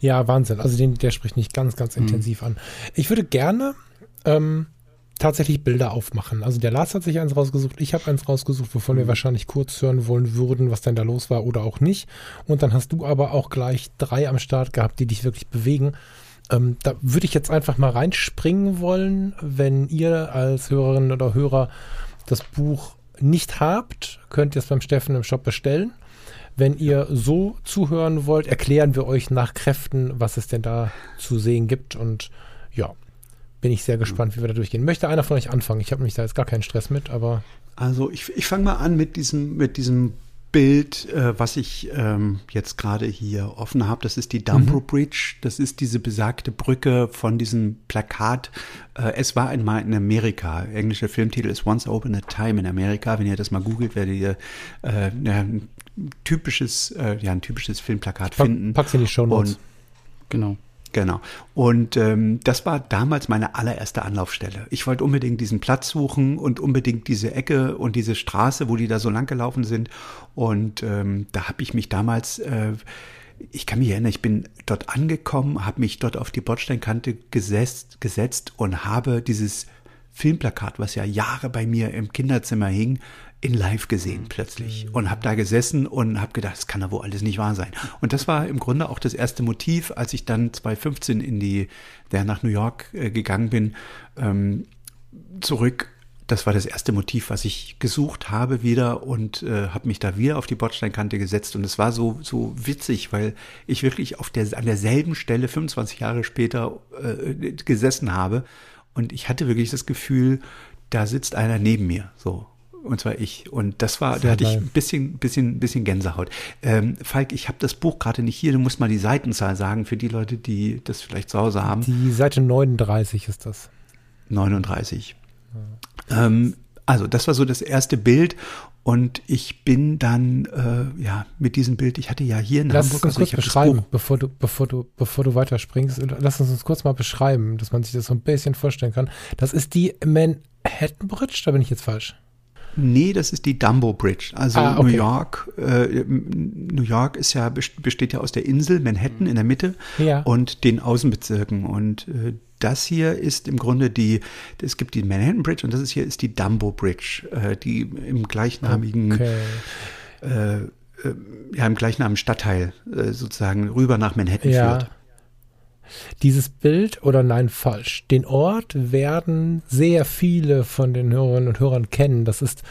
Ja, Wahnsinn. Also den, der spricht mich ganz, ganz mhm. intensiv an. Ich würde gerne ähm, tatsächlich Bilder aufmachen. Also der Lars hat sich eins rausgesucht, ich habe eins rausgesucht, wovon wir mhm. wahrscheinlich kurz hören wollen würden, was denn da los war oder auch nicht. Und dann hast du aber auch gleich drei am Start gehabt, die dich wirklich bewegen. Ähm, da würde ich jetzt einfach mal reinspringen wollen, wenn ihr als Hörerin oder Hörer das Buch nicht habt, könnt ihr es beim Steffen im Shop bestellen. Wenn ihr so zuhören wollt, erklären wir euch nach Kräften, was es denn da zu sehen gibt. Und ja, bin ich sehr gespannt, wie wir da durchgehen. Möchte einer von euch anfangen? Ich habe mich da jetzt gar keinen Stress mit, aber. Also ich, ich fange mal an mit diesem, mit diesem Bild, äh, was ich ähm, jetzt gerade hier offen habe. Das ist die Dumbro mhm. Bridge. Das ist diese besagte Brücke von diesem Plakat. Äh, es war einmal in Amerika. Englischer Filmtitel ist Once Open a Time in Amerika. Wenn ihr das mal googelt, werdet ihr äh, ja, ein typisches, äh, ja, ein typisches Filmplakat Pack, finden. Pack's in die Show Notes. Genau. Genau. Und ähm, das war damals meine allererste Anlaufstelle. Ich wollte unbedingt diesen Platz suchen und unbedingt diese Ecke und diese Straße, wo die da so lang gelaufen sind. Und ähm, da habe ich mich damals, äh, ich kann mich erinnern, ich bin dort angekommen, habe mich dort auf die Bordsteinkante gesetzt, gesetzt und habe dieses Filmplakat, was ja Jahre bei mir im Kinderzimmer hing, in live gesehen plötzlich und habe da gesessen und habe gedacht, das kann da wohl alles nicht wahr sein. Und das war im Grunde auch das erste Motiv, als ich dann 2015 in die, der nach New York äh, gegangen bin, ähm, zurück. Das war das erste Motiv, was ich gesucht habe wieder und äh, habe mich da wieder auf die Bordsteinkante gesetzt und es war so so witzig, weil ich wirklich auf der an derselben Stelle 25 Jahre später äh, gesessen habe und ich hatte wirklich das Gefühl, da sitzt einer neben mir so und zwar ich. Und das war, da hatte ich ein bisschen, bisschen, bisschen Gänsehaut. Ähm, Falk, ich habe das Buch gerade nicht hier. Du musst mal die Seitenzahl sagen für die Leute, die das vielleicht zu Hause haben. Die Seite 39 ist das. 39. Ja. Ähm, also das war so das erste Bild und ich bin dann äh, ja mit diesem Bild. Ich hatte ja hier in lass Hamburg. Uns also kurz beschreiben, bevor du bevor du bevor du weiterspringst. Lass uns uns kurz mal beschreiben, dass man sich das so ein bisschen vorstellen kann. Das ist die Manhattan Bridge. Da bin ich jetzt falsch. Nee, das ist die Dumbo Bridge. Also Ah, okay. New York, äh, New York ist ja besteht ja aus der Insel Manhattan in der Mitte Ja. und den Außenbezirken und äh, das hier ist im Grunde die, es gibt die Manhattan Bridge und das ist hier ist die Dumbo Bridge, äh, die im gleichnamigen Okay. äh, äh, ja, im gleichnamigen Stadtteil äh, sozusagen rüber nach Manhattan Ja. führt. Dieses Bild oder nein, falsch. Den Ort werden sehr viele von den Hörerinnen und Hörern kennen. Das ist,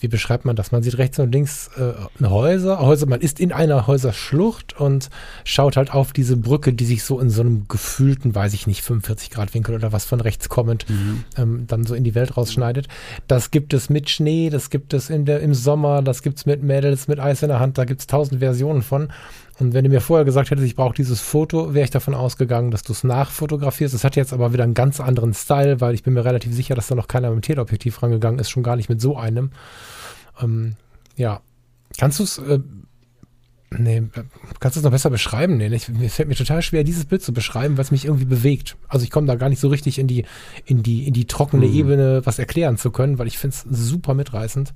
wie beschreibt man das? Man sieht rechts und links äh, Häuser, Häuser, man ist in einer Häuserschlucht und schaut halt auf diese Brücke, die sich so in so einem gefühlten, weiß ich nicht, 45 Grad Winkel oder was von rechts kommend ähm, dann so in die Welt rausschneidet. Das gibt es mit Schnee, das gibt es in der, im Sommer, das gibt es mit Mädels, mit Eis in der Hand, da gibt es tausend Versionen von. Und wenn du mir vorher gesagt hättest, ich brauche dieses Foto, wäre ich davon ausgegangen, dass du es nachfotografierst. Es hat jetzt aber wieder einen ganz anderen Style, weil ich bin mir relativ sicher, dass da noch keiner mit dem Teleobjektiv rangegangen ist, schon gar nicht mit so einem. Ähm, ja. Kannst du es, äh, nee, kannst du es noch besser beschreiben? Nee, ich, mir fällt mir total schwer, dieses Bild zu beschreiben, weil es mich irgendwie bewegt. Also ich komme da gar nicht so richtig in die, in die, in die trockene Ebene, was erklären zu können, weil ich finde es super mitreißend.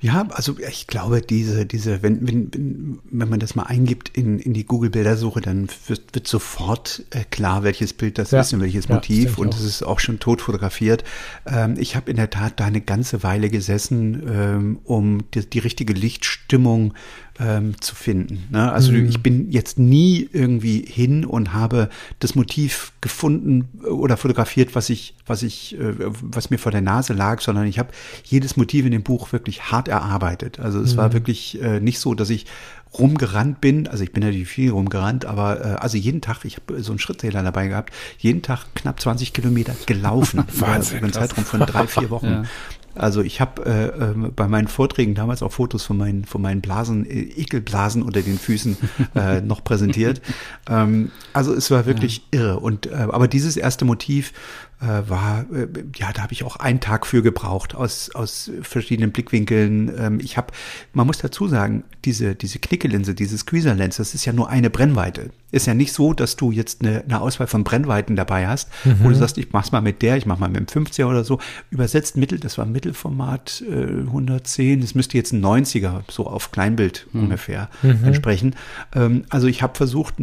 Ja, also ich glaube, diese, diese, wenn, wenn, wenn, man das mal eingibt in, in die Google-Bildersuche, dann wird, wird sofort äh, klar, welches Bild das Ja. ist und welches Ja, Motiv. Und es ist auch schon tot fotografiert. Ähm, ich habe in der Tat da eine ganze Weile gesessen, ähm, um die, die richtige Lichtstimmung ähm, zu finden. Ne? Also Mhm. ich bin jetzt nie irgendwie hin und habe das Motiv gefunden oder fotografiert, was ich, was ich, äh, was mir vor der Nase lag, sondern ich habe jedes Motiv in dem Buch wirklich hart erarbeitet. Also es war wirklich äh, nicht so, dass ich rumgerannt bin, also ich bin natürlich viel rumgerannt, aber äh, also jeden Tag, ich habe so einen Schrittzähler dabei gehabt, jeden Tag knapp 20 Kilometer gelaufen Wahnsinn, über einen. Zeitraum von drei, vier Wochen. Ja. Also ich habe äh, ähm, bei meinen Vorträgen damals auch Fotos von meinen, von meinen Blasen, äh, Ekelblasen unter den Füßen äh, noch präsentiert. Ähm, also es war wirklich irre. Und äh, aber dieses erste Motiv war, äh, ja, da habe ich auch einen Tag für gebraucht aus aus verschiedenen Blickwinkeln. Ähm, ich habe, man muss dazu sagen, diese diese Knickelinse, diese Squeezer Lens, das ist ja nur eine Brennweite. Ist ja nicht so, dass du jetzt eine, eine Auswahl von Brennweiten dabei hast, wo du sagst, ich mach's mal mit der, ich mach mal mit dem 50er oder so. Übersetzt Mittel, das war Mittelformat äh, 110, das müsste jetzt ein 90er so auf Kleinbild ungefähr entsprechen. Ähm, also ich habe versucht,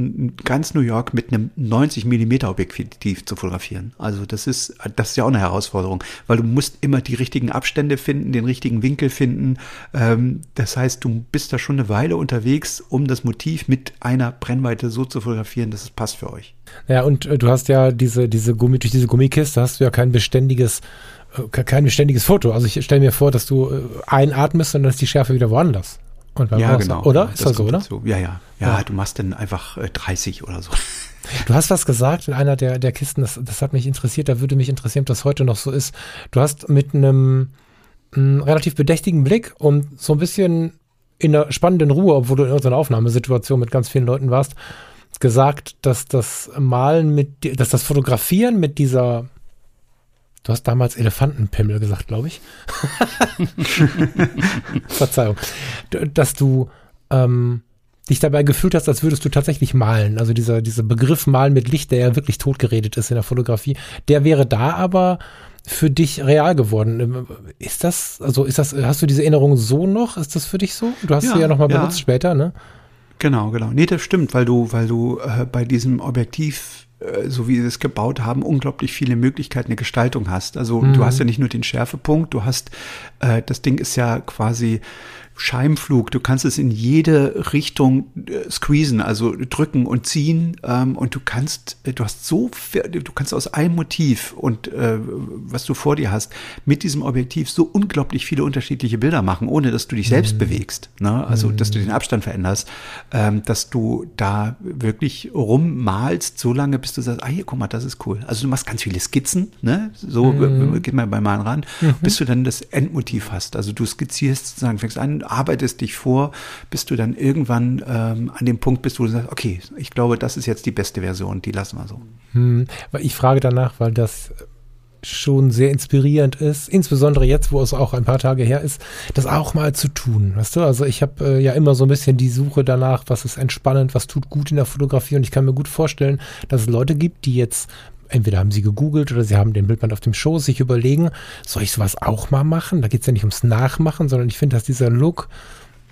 ganz New York mit einem 90 Millimeter Objektiv zu fotografieren. Also das ist, das ist ja auch eine Herausforderung, weil du musst immer die richtigen Abstände finden, den richtigen Winkel finden. Ähm, das heißt, du bist da schon eine Weile unterwegs, um das Motiv mit einer Brennweite so zu fotografieren, dass es passt für euch. Ja, und äh, du hast ja diese, diese Gummi, durch diese Gummikiste hast du ja kein beständiges, äh, ke- kein beständiges Foto. Also ich stelle mir vor, dass du äh, einatmest und dann ist die Schärfe wieder woanders. Und Ja, genau. Oder? Ja, Ist das so, kommt oder? dazu. Ja, ja, ja. Ja. du machst dann einfach äh, 30 oder so. Du hast was gesagt in einer der, der Kisten, das, das hat mich interessiert, da würde mich interessieren, ob das heute noch so ist. Du hast mit einem mh, relativ bedächtigen Blick und so ein bisschen in einer spannenden Ruhe, obwohl du in irgendeiner Aufnahmesituation mit ganz vielen Leuten warst, gesagt, dass das Malen mit, dass das Fotografieren mit dieser, du hast damals Elefantenpimmel gesagt, glaube ich. Verzeihung. Dass du ähm, dich dabei gefühlt hast, als würdest du tatsächlich malen. Also dieser, dieser Begriff Malen mit Licht, der ja wirklich totgeredet ist in der Fotografie, der wäre da aber für dich real geworden. Ähm, Ist das, also ist das, hast du diese Erinnerung so noch? Ist das für dich so? Du hast Ja, sie ja nochmal ja. benutzt später, ne? Genau, genau. Nee, das stimmt, weil du, weil du äh, bei diesem Objektiv, äh, so wie sie es gebaut haben, unglaublich viele Möglichkeiten der Gestaltung hast. Also Mhm. du hast ja nicht nur den Schärfepunkt, du hast, äh, das Ding ist ja quasi Scheimflug. Du kannst es in jede Richtung äh, squeezen, also drücken und ziehen. Ähm, und du kannst, äh, du hast so, viel- du kannst aus einem Motiv und äh, was du vor dir hast, mit diesem Objektiv so unglaublich viele unterschiedliche Bilder machen, ohne dass du dich selbst bewegst. Ne? Also, dass du den Abstand veränderst, ähm, dass du da wirklich rummalst, so lange, bis du sagst, ah, hier, guck mal, das ist cool. Also du machst ganz viele Skizzen, ne? So äh, geht man beim Malen ran, bis du dann das Endmotiv hast. Also du skizzierst sozusagen, fängst an, arbeitest dich vor, bis du dann irgendwann ähm, an dem Punkt bist, wo du sagst, okay, ich glaube, das ist jetzt die beste Version, die lassen wir so. Hm, ich frage danach, weil das schon sehr inspirierend ist, insbesondere jetzt, wo es auch ein paar Tage her ist, das auch mal zu tun. Weißt du, also ich habe äh, ja immer so ein bisschen die Suche danach, was ist entspannend, was tut gut in der Fotografie und ich kann mir gut vorstellen, dass es Leute gibt, die jetzt entweder haben sie gegoogelt oder sie haben den Bildband auf dem Schoß, sich überlegen, soll ich sowas auch mal machen? Da geht es ja nicht ums Nachmachen, sondern ich finde, dass dieser Look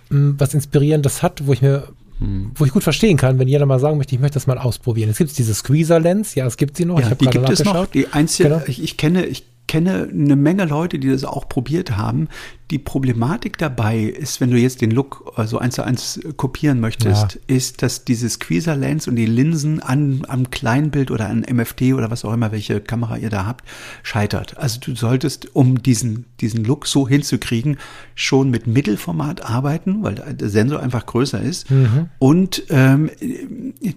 mh, hm, was Inspirierendes hat, wo ich mir hm. wo ich gut verstehen kann, wenn jeder mal sagen möchte, ich möchte das mal ausprobieren. Es gibt diese Squeezer-Lens, ja, es gibt sie noch. Ja, ich die gibt es noch. Die einzige, genau. ich, ich, kenne, ich kenne eine Menge Leute, die das auch probiert haben, die Problematik dabei ist, wenn du jetzt den Look also eins zu eins kopieren möchtest, ja. ist, dass diese Squeezer Lens und die Linsen an, am Kleinbild oder an MFT oder was auch immer, welche Kamera ihr da habt, scheitert. Also du solltest, um diesen, diesen Look so hinzukriegen, schon mit Mittelformat arbeiten, weil der Sensor einfach größer ist. Mhm. Und ähm,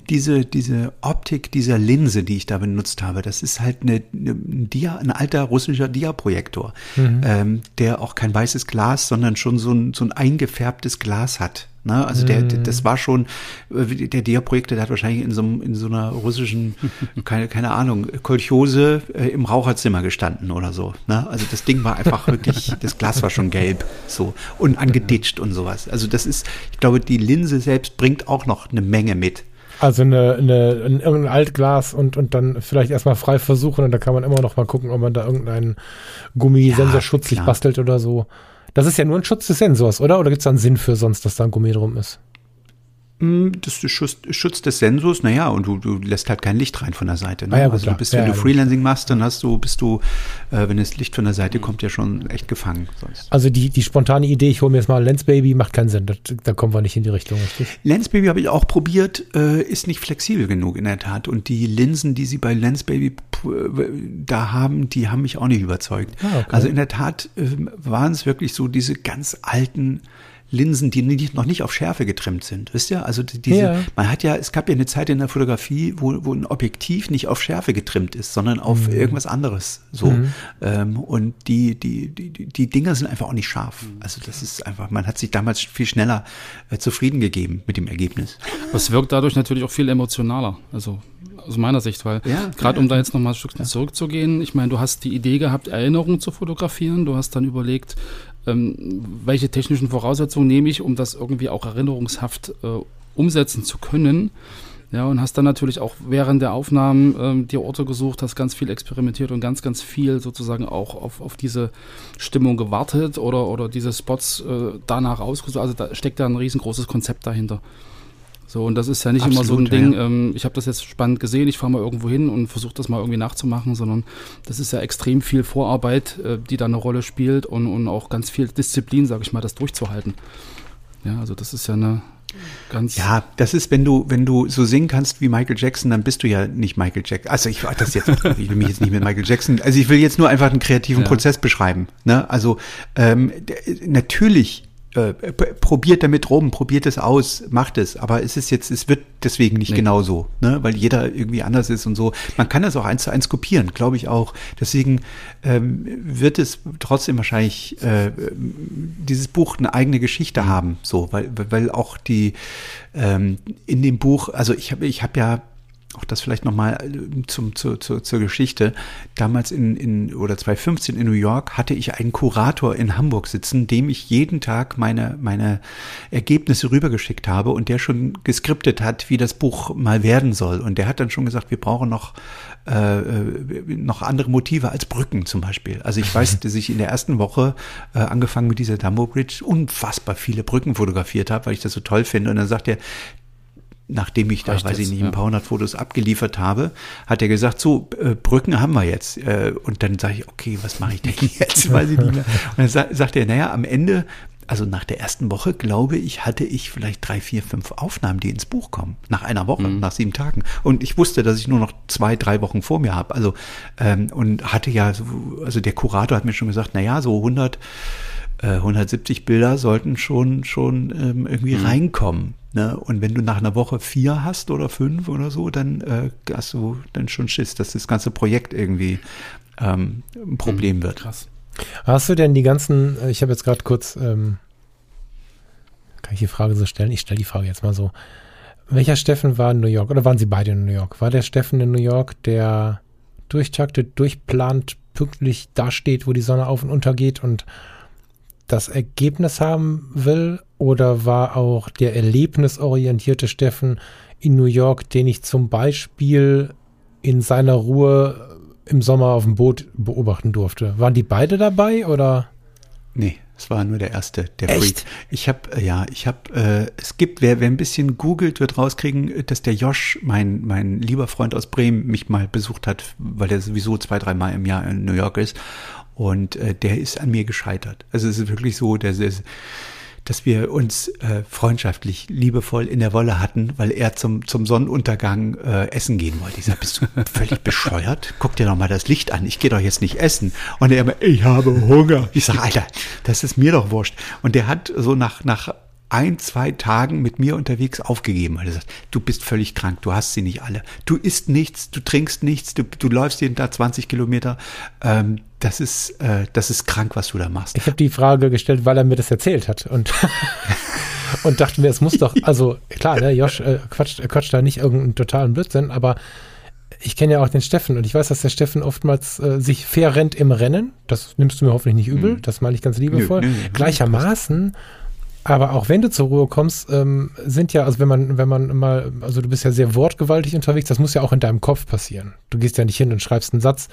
diese, diese Optik dieser Linse, die ich da benutzt habe, das ist halt eine, eine Dia, ein alter russischer Dia-Projektor, mhm. ähm, der auch kein weißes weißes Glas, sondern schon so ein, so ein eingefärbtes Glas hat. Ne? Also der, mm. das war schon, äh, der Dia-Projektor, der hat wahrscheinlich in so, in so einer russischen, keine, keine Ahnung, Kolchose äh, im Raucherzimmer gestanden oder so. Ne? Also das Ding war einfach wirklich, das Glas war schon gelb so und angeditscht und sowas. Also das ist, ich glaube, die Linse selbst bringt auch noch eine Menge mit. Also eine, eine, ein, irgendein Altglas und, und dann vielleicht erstmal frei versuchen und da kann man immer noch mal gucken, ob man da irgendeinen Gummisensorschutz ja, sich bastelt oder so. Das ist ja nur ein Schutz des Sensors, oder? Oder gibt es da einen Sinn für sonst, dass da ein Gummi drum ist? Das ist Schutz, des Sensors, naja, und du, du lässt halt kein Licht rein von der Seite. Ne? Ah ja, also du bist, wenn ja, du Freelancing machst, dann hast du, bist du, äh, wenn das Licht von der Seite kommt, ja schon echt gefangen. Sonst. Also die, die spontane Idee, ich hole mir jetzt mal Lens Baby, macht keinen Sinn. Das, da kommen wir nicht in die Richtung, richtig? Lens Baby habe ich auch probiert, äh, ist nicht flexibel genug in der Tat. Und die Linsen, die sie bei Lens Baby äh, da haben, die haben mich auch nicht überzeugt. Ah, okay. Also in der Tat äh, waren es wirklich so diese ganz alten Linsen, die nicht, noch nicht auf Schärfe getrimmt sind. Wisst ihr? Also diese, ja. man hat ja, es gab ja eine Zeit in der Fotografie, wo, wo ein Objektiv nicht auf Schärfe getrimmt ist, sondern auf mhm. irgendwas anderes. So. Mhm. Ähm, und die, die, die, die Dinger sind einfach auch nicht scharf. Mhm. Also das ist einfach, man hat sich damals viel schneller äh, zufrieden gegeben mit dem Ergebnis. Das wirkt dadurch natürlich auch viel emotionaler. Also aus meiner Sicht, weil ja, gerade um da jetzt nochmal ein Stück ja. zurückzugehen, ich meine, du hast die Idee gehabt, Erinnerungen zu fotografieren, du hast dann überlegt, ähm, welche technischen Voraussetzungen nehme ich, um das irgendwie auch erinnerungshaft äh, umsetzen zu können. Ja, und hast dann natürlich auch während der Aufnahmen ähm, die Orte gesucht, hast ganz viel experimentiert und ganz, ganz viel sozusagen auch auf, auf diese Stimmung gewartet oder, oder diese Spots äh, danach ausgesucht. Also da steckt da ein riesengroßes Konzept dahinter. So, und das ist ja nicht Absolut, immer so ein Ding, ja. ähm, ich habe das jetzt spannend gesehen, ich fahre mal irgendwo hin und versuche das mal irgendwie nachzumachen, sondern das ist ja extrem viel Vorarbeit, äh, die da eine Rolle spielt und, und auch ganz viel Disziplin, sage ich mal, das durchzuhalten. Ja, also das ist ja eine ganz. Ja, das ist, wenn du, wenn du so singen kannst wie Michael Jackson, dann bist du ja nicht Michael Jackson. Also ich das jetzt, ich will mich jetzt nicht mit Michael Jackson, also ich will jetzt nur einfach einen kreativen ja. Prozess beschreiben. Ne? Also ähm, natürlich äh, probiert damit rum, probiert es aus, macht es. Aber es ist jetzt, es wird deswegen nicht nee. genauso, ne? weil jeder irgendwie anders ist und so. Man kann das auch eins zu eins kopieren, glaube ich auch. Deswegen ähm, wird es trotzdem wahrscheinlich äh, dieses Buch eine eigene Geschichte haben, so, weil, weil auch die ähm, in dem Buch, also ich habe ich hab ja auch das vielleicht nochmal äh, zum, zu, zu, zur Geschichte. Damals in, in, oder 2015 in New York hatte ich einen Kurator in Hamburg sitzen, dem ich jeden Tag meine, meine Ergebnisse rübergeschickt habe und der schon geskriptet hat, wie das Buch mal werden soll. Und der hat dann schon gesagt, wir brauchen noch, äh, äh noch andere Motive als Brücken zum Beispiel. Also ich weiß, dass ich in der ersten Woche, äh, angefangen mit dieser Dumbo Bridge, unfassbar viele Brücken fotografiert habe, weil ich das so toll finde. Und dann sagt er, nachdem ich da, Reicht weiß ich nicht, ein paar hundert Fotos abgeliefert habe, hat er gesagt, so, äh, Brücken haben wir jetzt. Äh, und dann sage ich, okay, was mache ich denn jetzt? weiß ich nicht mehr. Und dann sa sagt er, naja, am Ende, also nach der ersten Woche, glaube ich, hatte ich vielleicht drei, vier, fünf Aufnahmen, die ins Buch kommen. Nach einer Woche, mhm. nach sieben Tagen. Und ich wusste, dass ich nur noch zwei, drei Wochen vor mir habe. Also, ähm, und hatte ja, so, also der Kurator hat mir schon gesagt, naja, so 100, 170 äh, Bilder sollten schon, schon ähm, irgendwie mhm. reinkommen. Ne? Und wenn du nach einer Woche vier hast oder fünf oder so, dann äh, hast du dann schon Schiss, dass das ganze Projekt irgendwie ähm, ein Problem mhm. wird. Krass. Hast du denn die ganzen, äh, ich habe jetzt gerade kurz, ähm, kann ich die Frage so stellen? Ich stelle die Frage jetzt mal so. Welcher Steffen war in New York oder waren sie beide in New York? War der Steffen in New York, der durchtaktet, durchplant, pünktlich dasteht, wo die Sonne auf und unter geht und das Ergebnis haben will? Oder war auch der erlebnisorientierte Steffen in New York, den ich zum Beispiel in seiner Ruhe im Sommer auf dem Boot beobachten durfte. Waren die beide dabei oder? Nee, es war nur der erste, der Echt? Freak. Ich habe, ja, ich habe, äh, es gibt, wer, wer ein bisschen googelt, wird rauskriegen, dass der Josh, mein, mein lieber Freund aus Bremen, mich mal besucht hat, weil er sowieso zwei, drei Mal im Jahr in New York ist. Und äh, der ist an mir gescheitert. Also es ist wirklich so, der ist, dass wir uns äh, freundschaftlich, liebevoll in der Wolle hatten, weil er zum, zum Sonnenuntergang äh, essen gehen wollte. Ich sag, bist du völlig bescheuert? Guck dir doch mal das Licht an. Ich gehe doch jetzt nicht essen. Und er immer, ich habe Hunger. Ich sag, Alter, das ist mir doch wurscht. Und der hat so nach, nach ein, zwei Tagen mit mir unterwegs aufgegeben, weil er sagt, du bist völlig krank, du hast sie nicht alle. Du isst nichts, du trinkst nichts, du, du läufst jeden Tag 20 Kilometer. Ähm, das ist, äh, das ist krank, was du da machst. Ich habe die Frage gestellt, weil er mir das erzählt hat und, und dachte mir, es muss doch, also klar, ne, Josh äh, quatscht, er quatscht da nicht irgendeinen totalen Blödsinn, aber ich kenne ja auch den Steffen und ich weiß, dass der Steffen oftmals äh, sich fair rennt im Rennen. Das nimmst du mir hoffentlich nicht übel, das meine ich ganz liebevoll. Nö, nö. Gleichermaßen aber auch wenn du zur Ruhe kommst, ähm, sind ja, also wenn man, wenn man mal, also du bist ja sehr wortgewaltig unterwegs, das muss ja auch in deinem Kopf passieren. Du gehst ja nicht hin und schreibst einen Satz,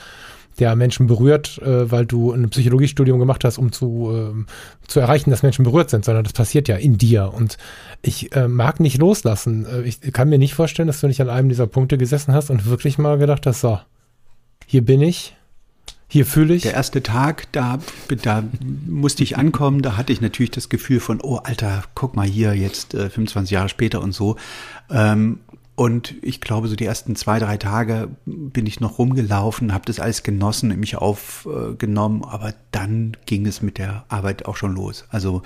der Menschen berührt, äh, weil du ein Psychologiestudium gemacht hast, um zu, ähm, zu erreichen, dass Menschen berührt sind, sondern das passiert ja in dir. Und ich äh, mag nicht loslassen. Äh, ich kann mir nicht vorstellen, dass du nicht an einem dieser Punkte gesessen hast und wirklich mal gedacht hast, so, hier bin ich, hier fühle ich. Der erste Tag, da, da musste ich ankommen, da hatte ich natürlich das Gefühl von, oh Alter, guck mal hier, jetzt äh, 25 Jahre später und so. Ähm, und ich glaube, so die ersten zwei, drei Tage bin ich noch rumgelaufen, habe das alles genossen, mich aufgenommen, aber dann ging es mit der Arbeit auch schon los. Also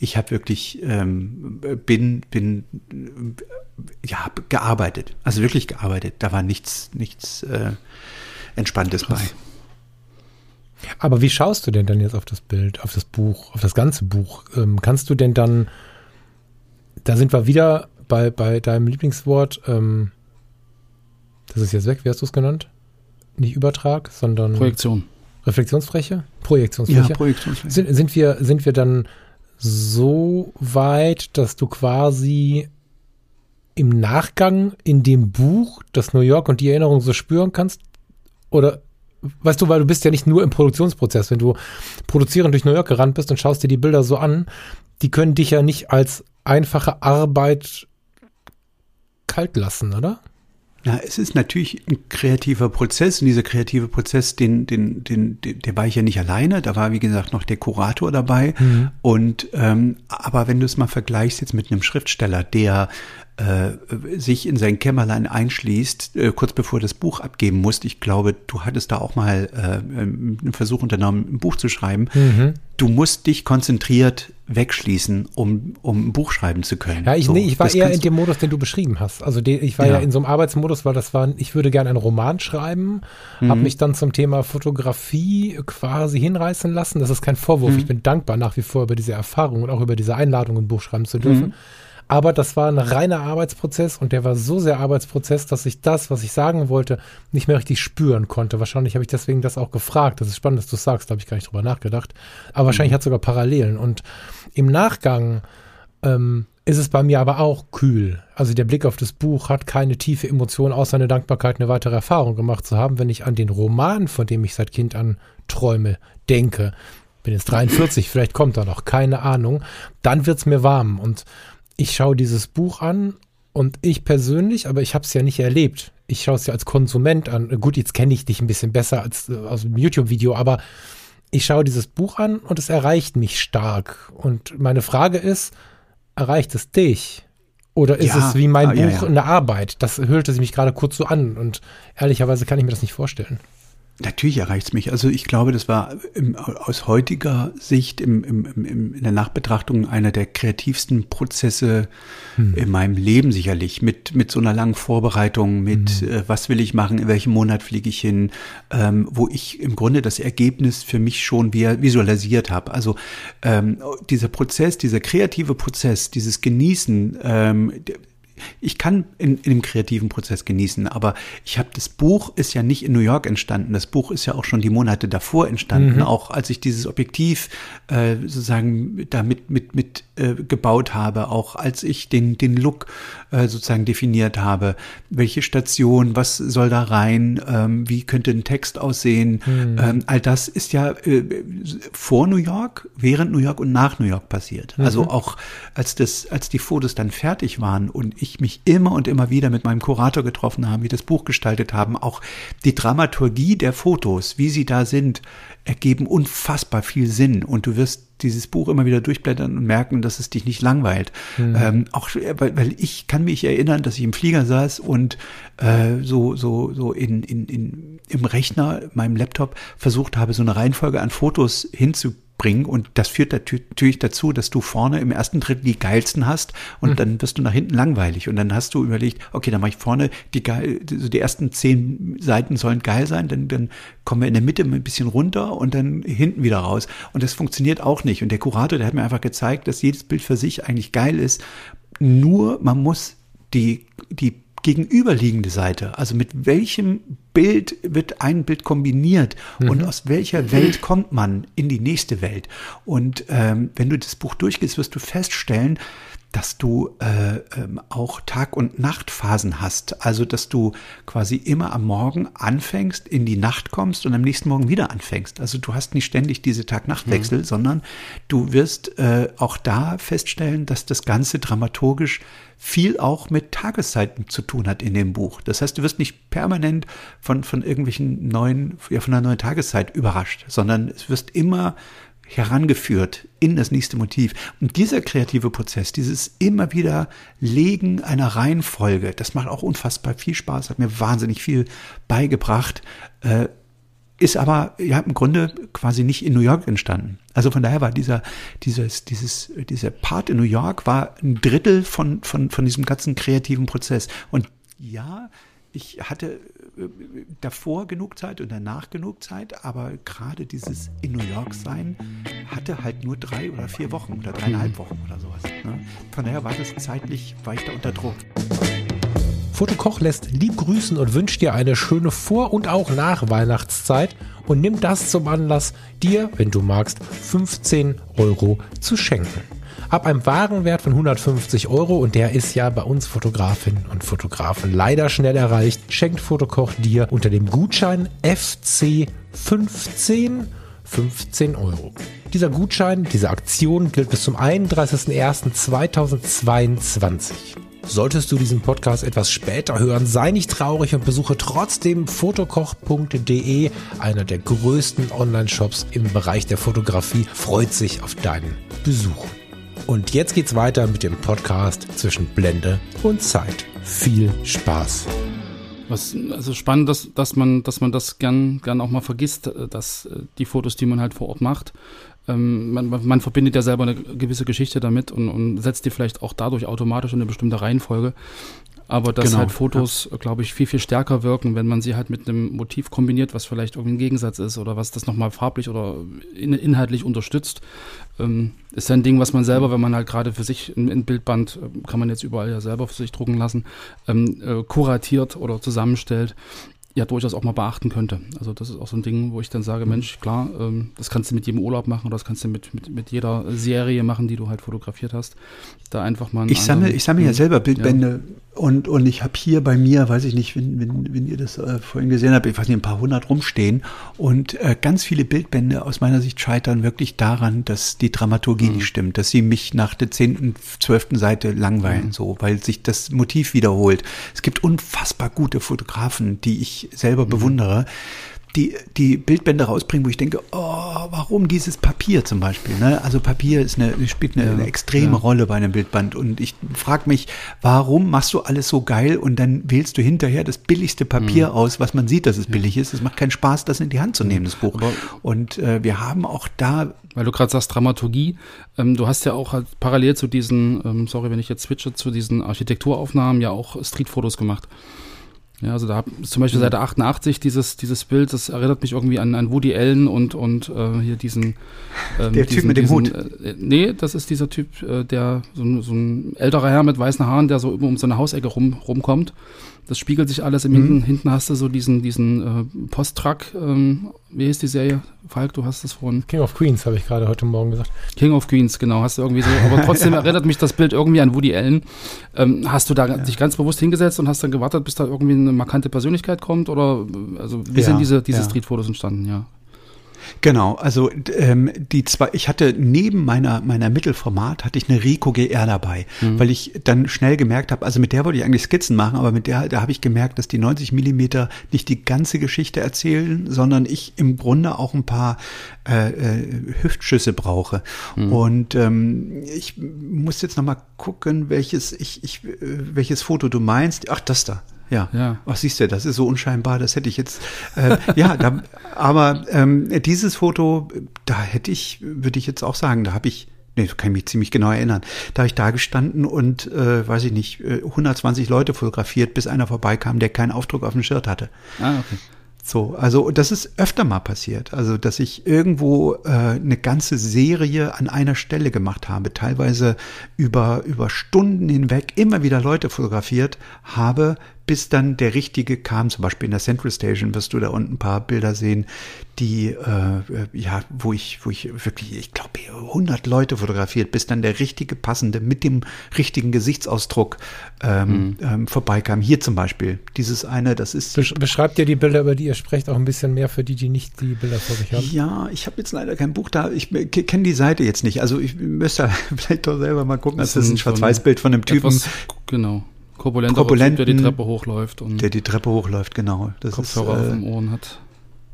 ich habe wirklich ähm, bin bin ja gearbeitet, also wirklich gearbeitet. Da war nichts nichts äh, Entspanntes bei. Aber wie schaust du denn dann jetzt auf das Bild, auf das Buch, auf das ganze Buch? Ähm, kannst du denn dann, da sind wir wieder bei, bei deinem Lieblingswort, ähm, das ist jetzt weg, wie hast du es genannt? Nicht Übertrag, sondern Projektion. Reflexionsfläche? Projektionsfläche. Ja, Projektionsfläche. Sind, sind, wir, sind wir dann so weit, dass du quasi im Nachgang in dem Buch das New York und die Erinnerung so spüren kannst? Oder weißt du, weil du bist ja nicht nur im Produktionsprozess. Wenn du produzierend durch New York gerannt bist und schaust dir die Bilder so an, die können dich ja nicht als einfache Arbeit kalt lassen, oder? Ja, es ist natürlich ein kreativer Prozess und dieser kreative Prozess, den, den, den, den, der war ich ja nicht alleine. Da war, wie gesagt, noch der Kurator dabei. Mhm. Und ähm, aber wenn du es mal vergleichst jetzt mit einem Schriftsteller, der äh, sich in sein Kämmerlein einschließt, äh, kurz bevor das Buch abgeben muss. Ich glaube, du hattest da auch mal äh, einen Versuch unternommen, ein Buch zu schreiben. Mhm. Du musst dich konzentriert wegschließen, um, um ein Buch schreiben zu können. Ja, ich, So, nee, ich war eher in dem Modus, den du beschrieben hast. Also die, ich war ja. Ja. in so einem Arbeitsmodus, weil das war, ich würde gerne einen Roman schreiben, Mhm. habe mich dann zum Thema Fotografie quasi hinreißen lassen. Das ist kein Vorwurf. Mhm. Ich bin dankbar nach wie vor über diese Erfahrung und auch über diese Einladung, ein Buch schreiben zu dürfen. Mhm. Aber das war ein reiner Arbeitsprozess und der war so sehr Arbeitsprozess, dass ich das, was ich sagen wollte, nicht mehr richtig spüren konnte. Wahrscheinlich habe ich deswegen das auch gefragt. Das ist spannend, dass du es sagst, da habe ich gar nicht drüber nachgedacht. Aber wahrscheinlich hat es sogar Parallelen. Und im Nachgang ähm, ist es bei mir aber auch kühl. Also der Blick auf das Buch hat keine tiefe Emotion, außer eine Dankbarkeit, eine weitere Erfahrung gemacht zu haben, wenn ich an den Roman, von dem ich seit Kind an träume, denke. Bin jetzt 43, vielleicht kommt er noch, keine Ahnung. Dann wird's mir warm und ich schaue dieses Buch an und ich persönlich, aber ich habe es ja nicht erlebt. Ich schaue es ja als Konsument an. Gut, jetzt kenne ich dich ein bisschen besser als äh, aus dem YouTube-Video, aber ich schaue dieses Buch an und es erreicht mich stark. Und meine Frage ist, erreicht es dich? Oder ist Ja, es wie mein ah, ja, Buch ja. eine Arbeit? Das hörte sich mich gerade kurz so an und ehrlicherweise kann ich mir das nicht vorstellen. Natürlich erreicht es mich. Also ich glaube, das war im, aus heutiger Sicht im, im, in der Nachbetrachtung einer der kreativsten Prozesse in meinem Leben sicherlich. Mit, mit so einer langen Vorbereitung, mit äh, was will ich machen, in welchem Monat fliege ich hin, ähm, wo ich im Grunde das Ergebnis für mich schon vi- visualisiert habe. Also ähm, dieser Prozess, dieser kreative Prozess, dieses Genießen, ähm, ich kann in, in dem kreativen Prozess genießen, aber ich habe das Buch ist ja nicht in New York entstanden. Das Buch ist ja auch schon die Monate davor entstanden, mhm. auch als ich dieses Objektiv äh, sozusagen damit mit mit äh, gebaut habe, auch als ich den den Look äh, sozusagen definiert habe, welche Station, was soll da rein, ähm, wie könnte ein Text aussehen, mhm. ähm, all das ist ja äh, vor New York, während New York und nach New York passiert. Also mhm. Also auch als das als die Fotos dann fertig waren und ich ich mich immer und immer wieder mit meinem Kurator getroffen haben, wie das Buch gestaltet haben, auch die Dramaturgie der Fotos, wie sie da sind, ergeben unfassbar viel Sinn und du wirst dieses Buch immer wieder durchblättern und merken, dass es dich nicht langweilt. Mhm. Ähm, auch weil, weil ich kann mich erinnern, dass ich im Flieger saß und äh, so so so in, in, in im Rechner, meinem Laptop versucht habe, so eine Reihenfolge an Fotos hinzukriegen bringen. Und das führt natürlich dazu, dass du vorne im ersten Drittel die geilsten hast und mhm. dann wirst du nach hinten langweilig. Und dann hast du überlegt, okay, dann mache ich vorne die geil, also die ersten zehn Seiten sollen geil sein, dann, dann kommen wir in der Mitte ein bisschen runter und dann hinten wieder raus. Und das funktioniert auch nicht. Und der Kurator, der hat mir einfach gezeigt, dass jedes Bild für sich eigentlich geil ist. Nur man muss die, die gegenüberliegende Seite. Also mit welchem Bild wird ein Bild kombiniert mhm. und aus welcher Welt kommt man in die nächste Welt. Und ähm, wenn du das Buch durchgehst, wirst du feststellen, dass du äh, ähm, auch Tag- und Nachtphasen hast. Also, dass du quasi immer am Morgen anfängst, in die Nacht kommst und am nächsten Morgen wieder anfängst. Also, du hast nicht ständig diese Tag-Nacht-Wechsel, mhm. sondern du wirst äh, auch da feststellen, dass das Ganze dramaturgisch viel auch mit Tageszeiten zu tun hat in dem Buch. Das heißt, du wirst nicht permanent von, von irgendwelchen neuen, ja, von einer neuen Tageszeit überrascht, sondern es wirst immer herangeführt in das nächste Motiv. Und dieser kreative Prozess, dieses immer wieder Legen einer Reihenfolge, das macht auch unfassbar viel Spaß, hat mir wahnsinnig viel beigebracht, äh, ist aber ja im Grunde quasi nicht in New York entstanden. Also von daher war dieser, dieses, dieses, dieser Part in New York war ein Drittel von, von, von diesem ganzen kreativen Prozess. Und ja, ich hatte davor genug Zeit und danach genug Zeit, aber gerade dieses in New York sein hatte halt nur drei oder vier Wochen oder dreieinhalb mhm. Wochen oder sowas. Ne? Von daher war das zeitlich, da unter Druck. Fotokoch lässt lieb grüßen und wünscht dir eine schöne Vor- und auch Nach-Weihnachtszeit und nimm das zum Anlass, dir, wenn du magst, 15 Euro zu schenken ab einem Warenwert von 150 Euro und der ist ja bei uns Fotografinnen und Fotografen leider schnell erreicht, schenkt Fotokoch dir unter dem Gutschein FC15 15 Euro. Dieser Gutschein, diese Aktion gilt bis zum 31.01.2022. Solltest du diesen Podcast etwas später hören, sei nicht traurig und besuche trotzdem fotokoch.de, einer der größten Online-Shops im Bereich der Fotografie, freut sich auf deinen Besuch. Und jetzt geht's weiter mit dem Podcast zwischen Blende und Zeit. Viel Spaß. Was also spannend, dass, dass man, dass man das gern, gern auch mal vergisst, äh, dass äh, die Fotos, die man halt vor Ort macht, ähm, man, man verbindet ja selber eine gewisse Geschichte damit und, und setzt die vielleicht auch dadurch automatisch in eine bestimmte Reihenfolge aber dass genau, halt Fotos, ja. glaube ich, viel, viel stärker wirken, wenn man sie halt mit einem Motiv kombiniert, was vielleicht irgendwie ein Gegensatz ist oder was das nochmal farblich oder in, inhaltlich unterstützt. Ähm, ist ja ein Ding, was man selber, wenn man halt gerade für sich ein, ein, Bildband, äh, kann man jetzt überall ja selber für sich drucken lassen, ähm, äh, kuratiert oder zusammenstellt, ja durchaus auch mal beachten könnte. Also das ist auch so ein Ding, wo ich dann sage, mhm. Mensch, klar, ähm, das kannst du mit jedem Urlaub machen oder das kannst du mit, mit, mit jeder Serie machen, die du halt fotografiert hast. Da einfach mal. Ich sammle, ich sammle ja selber Bildbände ja. und, und ich habe hier bei mir, weiß ich nicht, wenn, wenn, wenn ihr das äh, vorhin gesehen habt, ich weiß nicht, ein paar hundert rumstehen und äh, ganz viele Bildbände aus meiner Sicht scheitern wirklich daran, dass die Dramaturgie mhm. nicht stimmt, dass sie mich nach der zehnten, zwölften Seite langweilen, mhm. so, weil sich das Motiv wiederholt. Es gibt unfassbar gute Fotografen, die ich selber mhm. bewundere, die, die Bildbände rausbringen, wo ich denke, oh, warum dieses Papier zum Beispiel? Ne? Also Papier ist eine, spielt eine, ja, eine extreme ja. Rolle bei einem Bildband. Und ich frage mich, warum machst du alles so geil und dann wählst du hinterher das billigste Papier mhm. aus, was man sieht, dass es billig ist. Es macht keinen Spaß, das in die Hand zu nehmen, das Buch. Aber und äh, wir haben auch da. Weil du gerade sagst, Dramaturgie, ähm, du hast ja auch halt parallel zu diesen, ähm, sorry, wenn ich jetzt switche, zu diesen Architekturaufnahmen ja auch Streetfotos gemacht. Ja, also da ist zum Beispiel Seite 88 dieses, dieses Bild, das erinnert mich irgendwie an, an Woody Allen und, und äh, hier diesen. Ähm, der diesen, Typ mit dem diesen, Hut. Äh, nee, das ist dieser Typ, äh, der so, so ein älterer Herr mit weißen Haaren, der so immer um so eine Hausecke rum, rumkommt. Das spiegelt sich alles im mhm. hinten. Hinten hast du so diesen, diesen äh, Post-Truck, ähm, wie hieß die Serie? Falk, du hast es vorhin. King of Queens, habe ich gerade heute Morgen gesagt. King of Queens, genau, hast du irgendwie so. Aber trotzdem ja. erinnert mich das Bild irgendwie an Woody Allen. Ähm, hast du da ja. dich ganz bewusst hingesetzt und hast dann gewartet, bis da irgendwie eine markante Persönlichkeit kommt? Oder also wie ja. sind diese, diese Street-Fotos entstanden, ja? Genau, also ähm, die zwei, ich hatte neben meiner meiner Mittelformat hatte ich eine Rico GR dabei, mhm. weil ich dann schnell gemerkt habe, also mit der wollte ich eigentlich Skizzen machen, aber mit der da habe ich gemerkt, dass die 90 Millimeter nicht die ganze Geschichte erzählen, sondern ich im Grunde auch ein paar äh, äh, Hüftschüsse brauche. Mhm. Und ähm, ich muss jetzt noch mal gucken, welches ich, ich äh, welches Foto du meinst. Ach, das da. Ja. ja. Ach, siehst du, das ist so unscheinbar, das hätte ich jetzt. Äh, ja, da, aber ähm, dieses Foto, da hätte ich, würde ich jetzt auch sagen, da habe ich, nee, kann ich mich ziemlich genau erinnern, da habe ich da gestanden und, äh, weiß ich nicht, 120 äh, Leute fotografiert, bis einer vorbeikam, der keinen Aufdruck auf dem Shirt hatte. Ah, okay. So, also das ist öfter mal passiert. Also, dass ich irgendwo äh, eine ganze Serie an einer Stelle gemacht habe, teilweise über, über Stunden hinweg immer wieder Leute fotografiert habe, bis dann der richtige kam. Zum Beispiel in der Central Station wirst du da unten ein paar Bilder sehen, die, äh, ja, wo ich, wo ich wirklich, ich glaube, 100 Leute fotografiert, bis dann der richtige passende mit dem richtigen Gesichtsausdruck ähm, mhm. ähm, vorbeikam. Hier zum Beispiel, dieses eine, das ist. Beschreibt ihr die Bilder, über die ihr sprecht, auch ein bisschen mehr für die, die nicht die Bilder vor sich haben? Ja, ich habe jetzt leider kein Buch da. Ich kenne die Seite jetzt nicht. Also ich müsste vielleicht doch selber mal gucken. Das, das ist ein Schwarz-Weiß-Bild von einem Typen. Etwas, genau korpulenter Korpulenten, typ, der die Treppe hochläuft. Und der die Treppe hochläuft, genau. Das Kopfhörer ist, äh, auf den Ohren hat.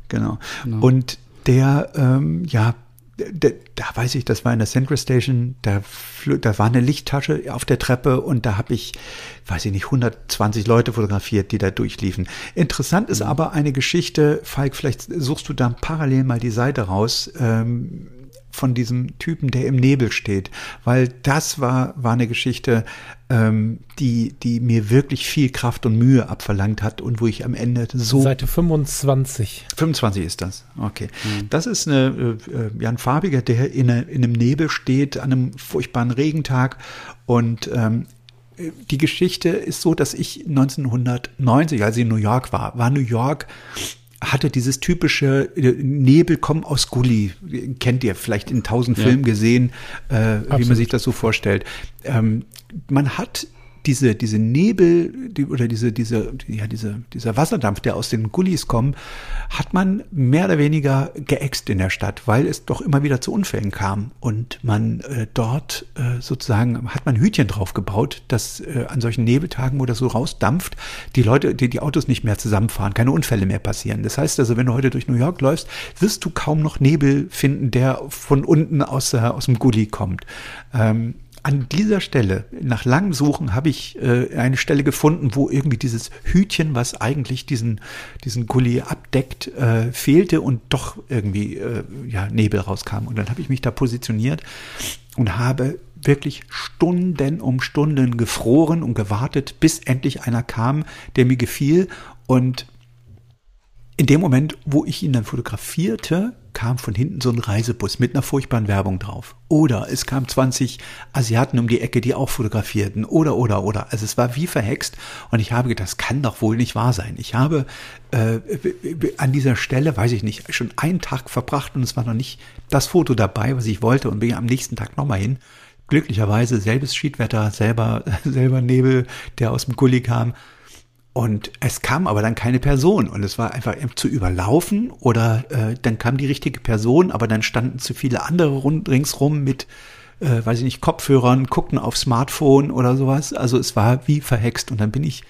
Genau. genau. Und der, ähm, ja, da weiß ich, das war in der Central Station, da, da war eine Lichttasche auf der Treppe und da habe ich, weiß ich nicht, 120 Leute fotografiert, die da durchliefen. Interessant ist mhm. aber eine Geschichte, Falk, vielleicht suchst du da parallel mal die Seite raus. Ähm, von diesem Typen, der im Nebel steht, weil das war, war eine Geschichte, ähm, die, die mir wirklich viel Kraft und Mühe abverlangt hat und wo ich am Ende so. Seite 25. 25 ist das, okay. Mhm. Das ist eine, äh, ja, ein Farbiger, der in, eine, in einem Nebel steht, an einem furchtbaren Regentag und ähm, die Geschichte ist so, dass ich 1990, als ich in New York war, war New York hatte dieses typische äh, Nebel kommen aus Gully. Kennt ihr vielleicht in tausend ja. Filmen gesehen, äh, wie man sich das so vorstellt. Ähm, man hat diese, diese Nebel die, oder diese, diese, ja, diese, dieser Wasserdampf, der aus den Gullis kommt, hat man mehr oder weniger geäxt in der Stadt, weil es doch immer wieder zu Unfällen kam. Und man äh, dort äh, sozusagen hat man Hütchen drauf gebaut, dass äh, an solchen Nebeltagen, wo das so rausdampft, die Leute, die, die Autos nicht mehr zusammenfahren, keine Unfälle mehr passieren. Das heißt also, wenn du heute durch New York läufst, wirst du kaum noch Nebel finden, der von unten aus, äh, aus dem Gully kommt. Ähm, an dieser Stelle, nach langem Suchen, habe ich äh, eine Stelle gefunden, wo irgendwie dieses Hütchen, was eigentlich diesen, diesen Gully abdeckt, äh, fehlte und doch irgendwie äh, ja, Nebel rauskam. Und dann habe ich mich da positioniert und habe wirklich Stunden um Stunden gefroren und gewartet, bis endlich einer kam, der mir gefiel. Und in dem Moment, wo ich ihn dann fotografierte, kam von hinten so ein Reisebus mit einer furchtbaren Werbung drauf. Oder es kamen 20 Asiaten um die Ecke, die auch fotografierten. Oder, oder, oder. Also es war wie verhext. Und ich habe gedacht, das kann doch wohl nicht wahr sein. Ich habe äh, an dieser Stelle, weiß ich nicht, schon einen Tag verbracht und es war noch nicht das Foto dabei, was ich wollte und bin am nächsten Tag nochmal hin. Glücklicherweise selbes Schiedwetter, selber, selber Nebel, der aus dem Gully kam. Und es kam aber dann keine Person und es war einfach zu überlaufen oder äh, dann kam die richtige Person, aber dann standen zu viele andere rund, ringsrum mit, äh, weiß ich nicht, Kopfhörern, guckten auf Smartphone oder sowas. Also es war wie verhext und dann bin ich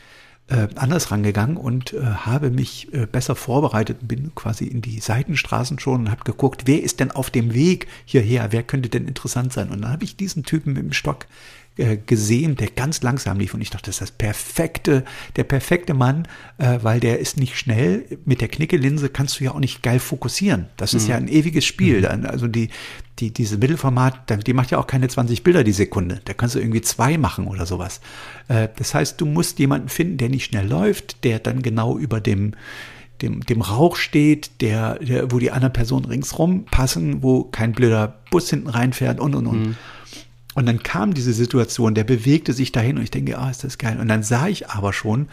äh, anders rangegangen und äh, habe mich äh, besser vorbereitet und bin quasi in die Seitenstraßen schon und habe geguckt, wer ist denn auf dem Weg hierher, wer könnte denn interessant sein. Und dann habe ich diesen Typen mit dem Stock äh, gesehen, der ganz langsam lief und ich dachte, das ist das perfekte, der perfekte Mann, äh, weil der ist nicht schnell. Mit der Knickelinse kannst du ja auch nicht geil fokussieren. Das ist mhm. ja ein ewiges Spiel. Mhm. Also die, die, diese Mittelformat, die macht ja auch keine 20 Bilder die Sekunde. Da kannst du irgendwie zwei machen oder sowas. Äh, das heißt, du musst jemanden finden, der nicht schnell läuft, der dann genau über dem, dem, dem Rauch steht, der, der, wo die anderen Personen ringsrum passen, wo kein blöder Bus hinten reinfährt und und und. Mhm. Und dann kam diese Situation, der bewegte sich dahin und ich denke, ah, ist das geil. Und dann sah ich aber schon,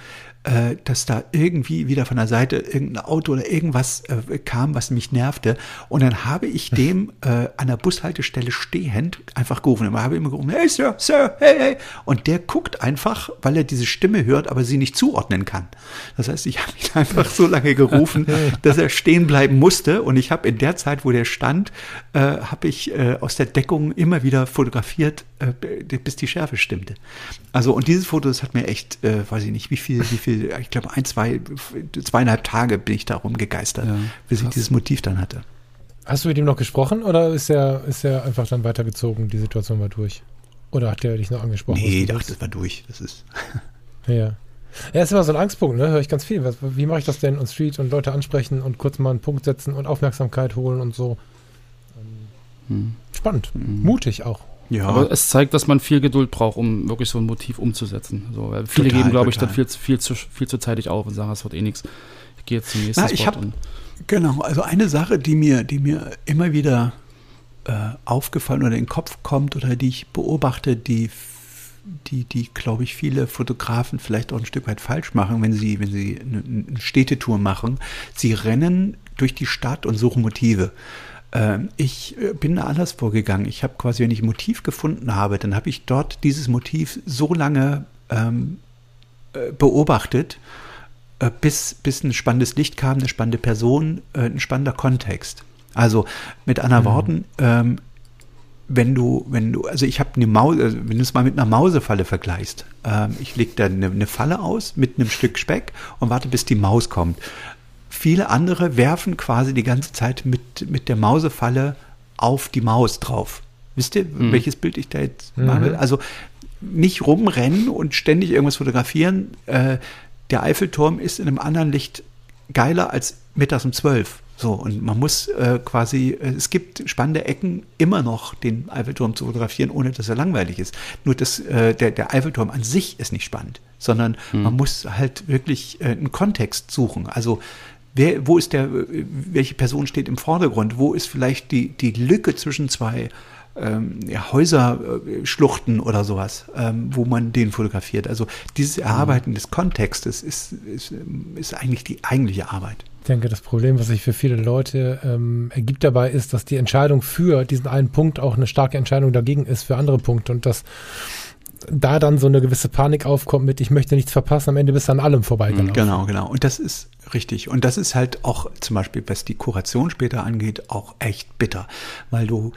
äh, dass da irgendwie wieder von der Seite irgendein Auto oder irgendwas äh, kam, was mich nervte. Und dann habe ich dem äh, an der Bushaltestelle stehend einfach gerufen. Und habe immer gerufen, hey Sir, Sir, hey, hey. Und der guckt einfach, weil er diese Stimme hört, aber sie nicht zuordnen kann. Das heißt, ich habe ihn einfach so lange gerufen, dass er stehen bleiben musste. Und ich habe in der Zeit, wo der stand, äh, habe ich äh, aus der Deckung immer wieder fotografiert, äh, bis die Schärfe stimmte. Also, und dieses Foto, das hat mir echt, weiß ich nicht, wie viel, wie viel, ich glaube, ein, zwei, zweieinhalb Tage bin ich darum gegeistert, ja, bis ich dieses Motiv dann hatte. Hast du mit ihm noch gesprochen oder ist er, ist er einfach dann weitergezogen, die Situation war durch? Oder hat der dich noch angesprochen? Nee, ich dachte, das war durch. Das ist. ja. Ja, ist immer so ein Angstpunkt, ne? Höre ich ganz viel. wie mache ich das denn? Und Street und Leute ansprechen und kurz mal einen Punkt setzen und Aufmerksamkeit holen und so. Hm. Spannend. Hm. Mutig auch. Ja. Aber es zeigt, dass man viel Geduld braucht, um wirklich so ein Motiv umzusetzen. So, viele total, geben, glaube ich, dann viel, viel, zu, viel zu zeitig auf und sagen, es wird eh nichts. Ich gehe jetzt zum nächsten Na, ich hab, Genau, also eine Sache, die mir, die mir immer wieder äh, aufgefallen oder in den Kopf kommt oder die ich beobachte, die die, die glaube ich, viele Fotografen vielleicht auch ein Stück weit falsch machen, wenn sie, wenn sie eine, eine Städtetour machen. Sie rennen durch die Stadt und suchen Motive. Ähm, ich äh, bin da anders vorgegangen. Ich habe quasi, wenn ich ein Motiv gefunden habe, dann habe ich dort dieses Motiv so lange ähm, äh, beobachtet, äh, bis, bis ein spannendes Licht kam, eine spannende Person, ein spannender Kontext. Also mit anderen mhm. Worten, ähm, wenn du, wenn du, also ich habe eine Maus, also wenn du es mal mit einer Mausefalle vergleichst, ähm, ich lege da eine, eine, Falle aus mit einem Stück Speck und warte, bis die Maus kommt viele andere werfen quasi die ganze Zeit mit, mit der Mausefalle auf die Maus drauf. Wisst ihr, mhm. welches Bild ich da jetzt mhm. mache? Also nicht rumrennen und ständig irgendwas fotografieren. Äh, der Eiffelturm ist in einem anderen Licht geiler als mittags um zwölf. So, und man muss äh, quasi, äh, es gibt spannende Ecken, immer noch den Eiffelturm zu fotografieren, ohne dass er langweilig ist. Nur das, äh, der, der Eiffelturm an sich ist nicht spannend, sondern mhm. man muss halt wirklich äh, einen Kontext suchen. Also Wer, wo ist der, welche Person steht im Vordergrund? Wo ist vielleicht die, die Lücke zwischen zwei ähm, ja, Häuserschluchten oder sowas, ähm, wo man den fotografiert? Also dieses mhm. Erarbeiten des Kontextes ist, ist, ist eigentlich die eigentliche Arbeit. Ich denke, das Problem, was sich für viele Leute ähm, ergibt dabei, ist, dass die Entscheidung für diesen einen Punkt auch eine starke Entscheidung dagegen ist für andere Punkte und dass da dann so eine gewisse Panik aufkommt mit, ich möchte nichts verpassen, am Ende bist du an allem vorbeigelaufen. Genau, genau. Und das ist richtig. Und das ist halt auch zum Beispiel, was die Kuration später angeht, auch echt bitter, weil du,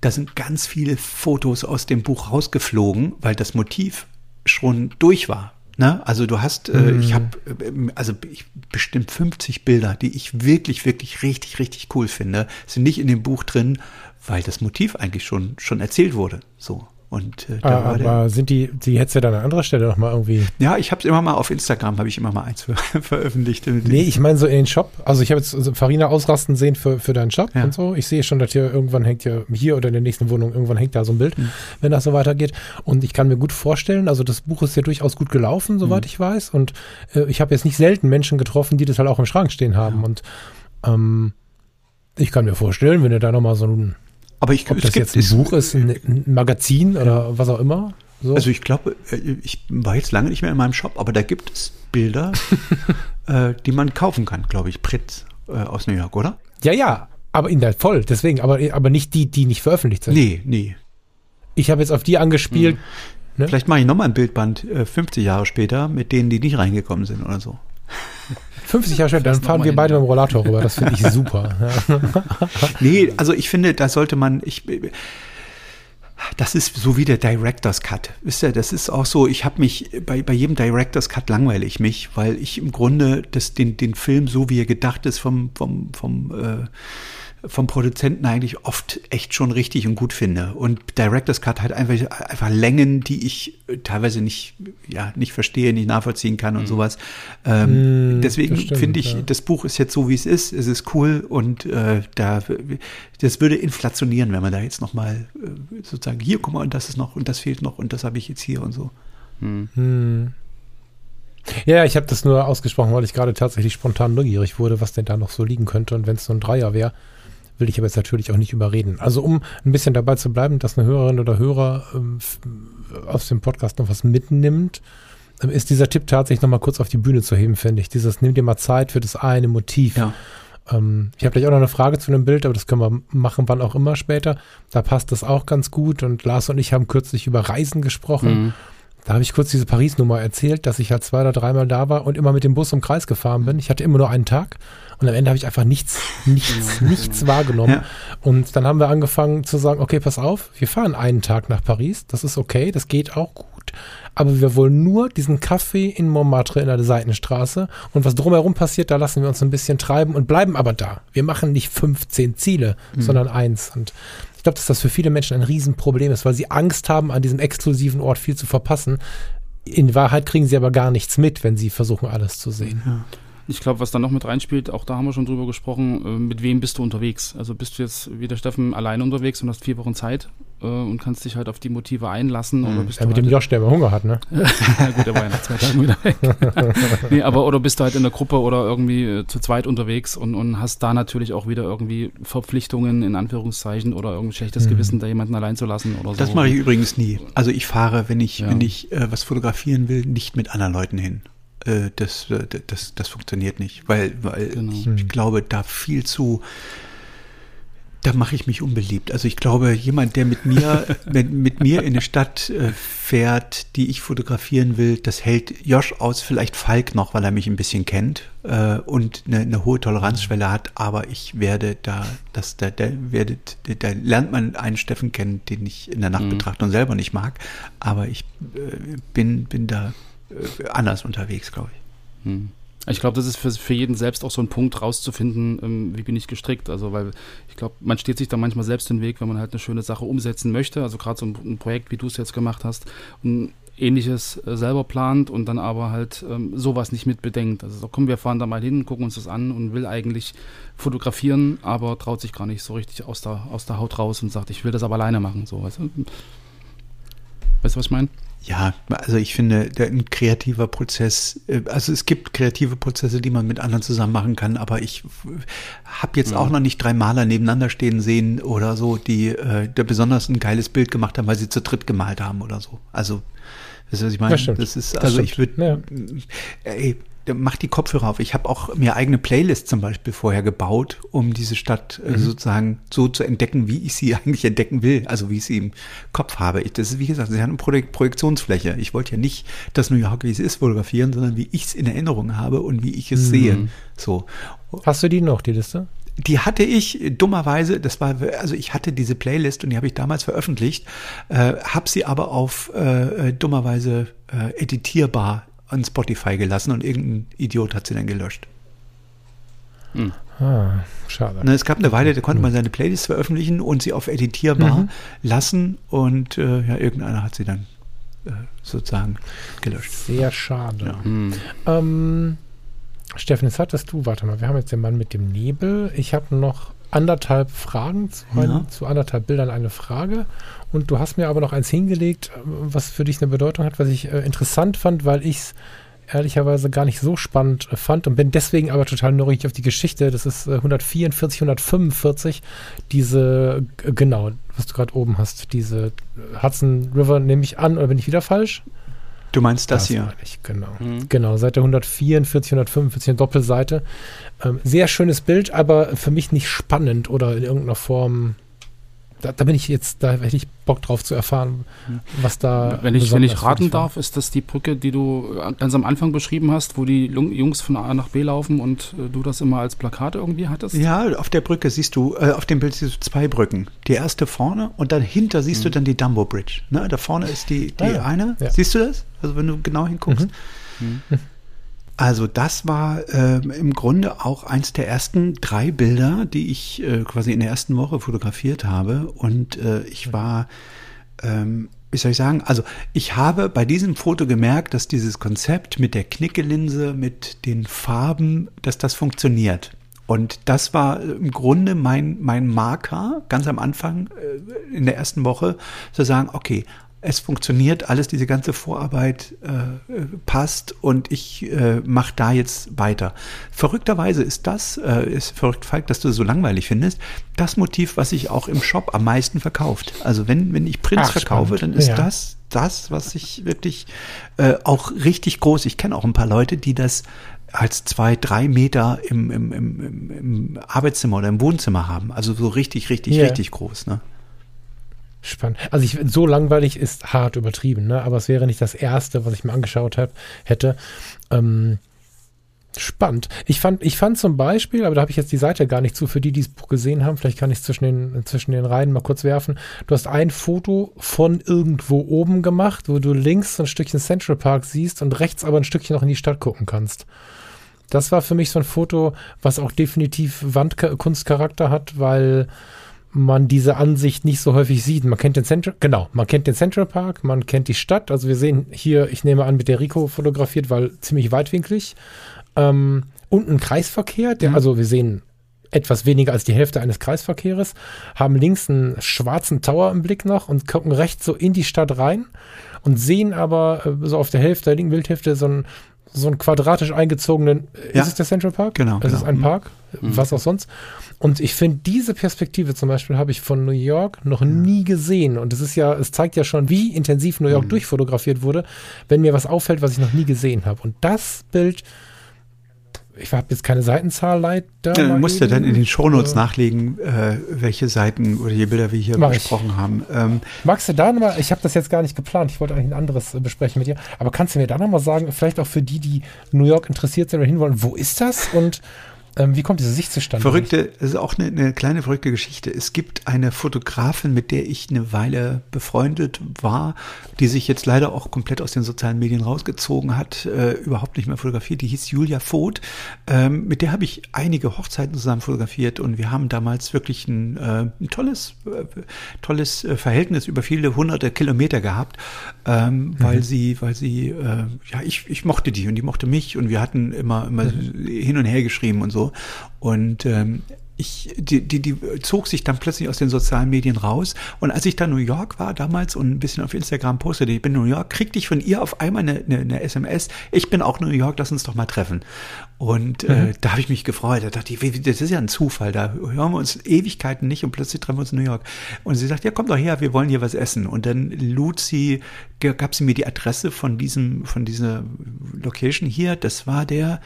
da sind ganz viele Fotos aus dem Buch rausgeflogen, weil das Motiv schon durch war. Ne? Also du hast, äh, ich mhm. habe äh, also ich, bestimmt 50 Bilder, die ich wirklich, wirklich richtig, richtig cool finde, sind nicht in dem Buch drin, weil das Motiv eigentlich schon schon erzählt wurde. So. Und äh, da ah, aber der, sind die, die hättest du dann an anderer Stelle noch mal irgendwie. Ja, ich habe es immer mal auf Instagram, habe ich immer mal eins veröffentlicht. Nee, ich meine so in den Shop. Also ich habe jetzt Farina ausrasten sehen für, für deinen Shop ja. und so. Ich sehe schon, dass hier irgendwann hängt ja hier oder in der nächsten Wohnung irgendwann hängt da so ein Bild, mhm. wenn das so weitergeht. Und ich kann mir gut vorstellen, also das Buch ist ja durchaus gut gelaufen, soweit mhm. ich weiß. Und äh, ich habe jetzt nicht selten Menschen getroffen, die das halt auch im Schrank stehen haben. Ja. Und ähm, ich kann mir vorstellen, wenn ihr da nochmal so ein aber ich, Ob das gibt, jetzt ein Buch ist, ein, Magazin oder was auch immer. So. Also ich glaube, äh, ich war jetzt lange nicht mehr in meinem Shop, aber da gibt es Bilder, äh, die man kaufen kann, glaube ich, Pritz äh, aus New York, oder? Ja, ja, aber in der voll, deswegen, aber, aber nicht die, die nicht veröffentlicht sind. Nee, nee. Ich habe jetzt auf die angespielt. Hm. Ne? Vielleicht mache ich nochmal ein Bildband äh, 50 Jahre später mit denen, die nicht reingekommen sind oder so. 50 Jahre später, dann fahren wir beide mit dem Rollator rüber. Das finde ich super. nee, also ich finde, da sollte man, ich, das ist so wie der Director's Cut. Wisst ihr, das ist auch so, ich habe mich, bei, bei jedem Director's Cut langweile ich mich, weil ich im Grunde das, den, den Film, so wie er gedacht ist, vom, vom, vom äh, vom Produzenten eigentlich oft echt schon richtig und gut finde. Und Director's Cut hat einfach, einfach Längen, die ich teilweise nicht, ja, nicht verstehe, nicht nachvollziehen kann und mhm. sowas. Ähm, mm, deswegen finde ich, ja. das Buch ist jetzt so, wie es ist. Es ist cool und äh, da, das würde inflationieren, wenn man da jetzt nochmal äh, sozusagen, hier, guck mal, und das ist noch, und das fehlt noch, und das habe ich jetzt hier und so. Hm. Hm. Ja, ich habe das nur ausgesprochen, weil ich gerade tatsächlich spontan neugierig wurde, was denn da noch so liegen könnte. Und wenn es so ein Dreier wäre, will ich aber jetzt natürlich auch nicht überreden. Also um ein bisschen dabei zu bleiben, dass eine Hörerin oder Hörer ähm, aus dem Podcast noch was mitnimmt, ähm, ist dieser Tipp tatsächlich nochmal kurz auf die Bühne zu heben, finde ich. Dieses, nimm dir mal Zeit für das eine Motiv. Ja. Ähm, ich habe gleich auch noch eine Frage zu einem Bild, aber das können wir machen, wann auch immer später. Da passt das auch ganz gut. Und Lars und ich haben kürzlich über Reisen gesprochen. Mhm. Da habe ich kurz diese Paris-Nummer erzählt, dass ich halt zwei oder dreimal da war und immer mit dem Bus im Kreis gefahren bin. Ich hatte immer nur einen Tag und am Ende habe ich einfach nichts, nichts, nichts wahrgenommen. Ja. Und dann haben wir angefangen zu sagen, okay, pass auf, wir fahren einen Tag nach Paris, das ist okay, das geht auch gut. Aber wir wollen nur diesen Kaffee in Montmartre in der Seitenstraße und was drumherum passiert, da lassen wir uns ein bisschen treiben und bleiben aber da. Wir machen nicht 15 Ziele, mhm. sondern eins. Und ich glaube, dass das für viele Menschen ein Riesenproblem ist, weil sie Angst haben, an diesem exklusiven Ort viel zu verpassen. In Wahrheit kriegen sie aber gar nichts mit, wenn sie versuchen, alles zu sehen. Ja. Ich glaube, was da noch mit reinspielt, auch da haben wir schon drüber gesprochen, äh, mit wem bist du unterwegs? Also bist du jetzt wie der Steffen allein unterwegs und hast vier Wochen Zeit äh, und kannst dich halt auf die Motive einlassen? Mhm. Oder bist ja, mit dem halt Josh, der immer Hunger hat, ne? ja, gut, der war ja nach zwei Tagen wieder weg. nee, aber oder bist du halt in der Gruppe oder irgendwie äh, zu zweit unterwegs und, und hast da natürlich auch wieder irgendwie Verpflichtungen in Anführungszeichen oder irgendein schlechtes mhm. Gewissen, da jemanden allein zu lassen oder so. Das mache ich übrigens nie. Also ich fahre, wenn ich, ja. wenn ich äh, was fotografieren will, nicht mit anderen Leuten hin. Äh, das, äh, das, das funktioniert nicht, weil, weil genau. ich, ich, glaube, da viel zu, da mache ich mich unbeliebt. Also ich glaube, jemand, der mit mir, mit, mit mir in eine Stadt äh, fährt, die ich fotografieren will, das hält Josh aus, vielleicht Falk noch, weil er mich ein bisschen kennt äh, und eine, eine, hohe Toleranzschwelle hat, aber ich werde da, das, da, da, werdet, da lernt man einen Steffen kennen, den ich in der Nacht mhm. und selber nicht mag, aber ich äh, bin, bin da anders unterwegs, glaube ich. Hm. Ich glaube, das ist für, für jeden selbst auch so ein Punkt rauszufinden, ähm, wie bin ich gestrickt. Also, weil ich glaube, man steht sich da manchmal selbst den Weg, wenn man halt eine schöne Sache umsetzen möchte. Also gerade so ein, ein, Projekt, wie du es jetzt gemacht hast, und ähnliches äh, selber plant und dann aber halt ähm, sowas nicht mit bedenkt. Also so, komm, wir fahren da mal hin, gucken uns das an und will eigentlich fotografieren, aber traut sich gar nicht so richtig aus der, aus der Haut raus und sagt, ich will das aber alleine machen. So, weißt du, weißt du was ich meine? Ja, also ich finde, ein kreativer Prozess, äh, also es gibt kreative Prozesse, die man mit anderen zusammen machen kann, aber ich habe jetzt mhm. auch noch nicht drei Maler nebeneinander stehen sehen oder so, die äh, da besonders ein geiles Bild gemacht haben, weil sie zu dritt gemalt haben oder so. Also, das ist, was ich meine. Das, das ist, also das ich würde, ja. ey, mach die Kopfhörer auf. Ich habe auch mir eigene Playlists zum Beispiel vorher gebaut, um diese Stadt äh, mhm. sozusagen so zu entdecken, wie ich sie eigentlich entdecken will, also wie ich sie im Kopf habe. Ich, das ist, wie gesagt, sie hat eine Projek Projektionsfläche. Ich wollte ja nicht das New York, wie es ist, fotografieren, sondern wie ich es in Erinnerung habe und wie ich es mhm. sehe. So. Hast du die noch, die Liste? Die hatte ich dummerweise, das war, also ich hatte diese Playlist und die habe ich damals veröffentlicht, äh, habe sie aber auf äh, äh dummerweise äh, editierbar an Spotify gelassen und irgendein Idiot hat sie dann gelöscht. Hm. Ah, schade. Ne, es gab eine Weile, da konnte man hm. seine Playlist veröffentlichen und sie auf editierbar mhm. lassen und äh, ja, irgendeiner hat sie dann äh, sozusagen gelöscht. Sehr schade. Ja. Hm. Ähm, Steffen, jetzt hattest du, warte mal, wir haben jetzt den Mann mit dem Nebel. Ich habe noch anderthalb Fragen, zu, ja. zu anderthalb Bildern eine Frage. Und du hast mir aber noch eins hingelegt, was für dich eine Bedeutung hat, was ich äh, interessant fand, weil ich es ehrlicherweise gar nicht so spannend äh, fand und bin deswegen aber total neugierig auf die Geschichte. Das ist äh, 144, 145, diese, genau, was du gerade oben hast, diese Hudson River nehme ich an, oder bin ich wieder falsch? Du meinst das, das hier? Ich, genau. Mhm. Genau, Seite 144, 145, eine Doppelseite. Ähm, sehr schönes Bild, aber für mich nicht spannend oder in irgendeiner Form da, da, bin ich jetzt, da hätte ich Bock drauf zu erfahren, was da. Wenn ich, wenn ich raten darf, ist das die Brücke, die du ganz am Anfang beschrieben hast, wo die Jungs von A nach B laufen und äh, du das immer als Plakat irgendwie hattest? Ja, auf der Brücke siehst du, äh, auf dem Bild siehst du zwei Brücken. Die erste vorne und dahinter siehst mhm. du dann die Dumbo Bridge. Ne? Da vorne ist die, die ah, ja. eine. Ja. Siehst du das? Also wenn du genau hinguckst. Mhm. Mhm. Also das war äh, im Grunde auch eins der ersten drei Bilder, die ich äh, quasi in der ersten Woche fotografiert habe. Und äh, ich war, ähm, wie soll ich sagen, also ich habe bei diesem Foto gemerkt, dass dieses Konzept mit der Knickelinse, mit den Farben, dass das funktioniert. Und das war im Grunde mein, mein Marker ganz am Anfang äh, in der ersten Woche, zu sagen, okay, es funktioniert, alles diese ganze Vorarbeit äh, passt und ich äh, mache da jetzt weiter. Verrückterweise ist das, äh, ist verrückt, Falk, dass du das so langweilig findest, das Motiv, was sich auch im Shop am meisten verkauft. Also wenn, wenn ich Prints Ach, verkaufe, spannend. dann ist ja. das das, was ich wirklich äh, auch richtig groß, ich kenne auch ein paar Leute, die das als zwei, drei Meter im, im, im, im Arbeitszimmer oder im Wohnzimmer haben. Also so richtig, richtig, yeah. richtig groß. Ne? Spannend. Also ich, so langweilig ist hart übertrieben, ne? aber es wäre nicht das erste, was ich mir angeschaut hab, hätte. Ähm, spannend. Ich fand, ich fand zum Beispiel, aber da habe ich jetzt die Seite gar nicht zu, für die, die Buch gesehen haben, vielleicht kann ich es zwischen den, zwischen den Reihen mal kurz werfen. Du hast ein Foto von irgendwo oben gemacht, wo du links so ein Stückchen Central Park siehst und rechts aber ein Stückchen noch in die Stadt gucken kannst. Das war für mich so ein Foto, was auch definitiv Wandkunstcharakter hat, weil man diese Ansicht nicht so häufig sieht. Man kennt den Central, genau, man kennt den Central Park, man kennt die Stadt. Also wir sehen hier, ich nehme an, mit der Rico fotografiert, weil ziemlich weitwinklig. Ähm, und ein Kreisverkehr, der, mhm. also wir sehen etwas weniger als die Hälfte eines Kreisverkehres, haben links einen schwarzen Tower im Blick noch und gucken rechts so in die Stadt rein und sehen aber äh, so auf der Hälfte, der linken Bildhälfte, so ein so einen quadratisch eingezogenen, ja. ist es der Central Park? Genau. Es genau. ist ein mhm. Park, mhm. was auch sonst. Und ich finde, diese Perspektive zum Beispiel habe ich von New York noch nie gesehen. Und es ist ja, es zeigt ja schon, wie intensiv New York mhm. durchfotografiert wurde, wenn mir was auffällt, was ich noch nie gesehen habe. Und das Bild ich habe jetzt keine Seitenzahl leider. Ja, du musst ja dann in den Shownotes äh, nachlegen, äh, welche Seiten oder die Bilder wir hier besprochen ich. haben. Ähm, Magst du da nochmal, ich habe das jetzt gar nicht geplant, ich wollte eigentlich ein anderes äh, besprechen mit dir, aber kannst du mir da nochmal sagen, vielleicht auch für die, die New York interessiert sind oder hinwollen, wo ist das und ähm, wie kommt diese Sicht zustande? Verrückte, das ist auch eine, eine, kleine verrückte Geschichte. Es gibt eine Fotografin, mit der ich eine Weile befreundet war, die sich jetzt leider auch komplett aus den sozialen Medien rausgezogen hat, äh, überhaupt nicht mehr fotografiert. Die hieß Julia Voth. Ähm, mit der habe ich einige Hochzeiten zusammen fotografiert und wir haben damals wirklich ein, äh, ein tolles, äh, tolles äh, Verhältnis über viele hunderte Kilometer gehabt, ähm, mhm. weil sie, weil sie, äh, ja, ich, ich mochte die und die mochte mich und wir hatten immer, immer mhm. hin und her geschrieben und so. Und ähm, ich, die, die, die zog sich dann plötzlich aus den sozialen Medien raus. Und als ich da in New York war damals und ein bisschen auf Instagram postete, ich bin in New York, kriegte ich von ihr auf einmal eine, eine, eine SMS, ich bin auch in New York, lass uns doch mal treffen. Und äh, mhm. äh, da habe ich mich gefreut. Da dachte ich, das ist ja ein Zufall. Da hören wir uns Ewigkeiten nicht und plötzlich treffen wir uns in New York. Und sie sagt, ja, komm doch her, wir wollen hier was essen. Und dann lud sie, gab sie mir die Adresse von diesem, von dieser Location hier. Das war der,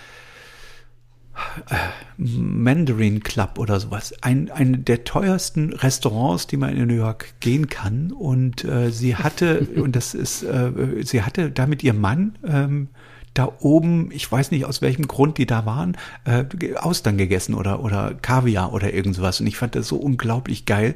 Mandarin Club oder sowas. Ein, ein der teuersten Restaurants, die man in New York gehen kann. Und äh, sie hatte, und das ist, äh, sie hatte da mit ihrem Mann ähm, da oben, ich weiß nicht aus welchem Grund die da waren, äh, Austern gegessen oder, oder Kaviar oder irgend sowas. Und ich fand das so unglaublich geil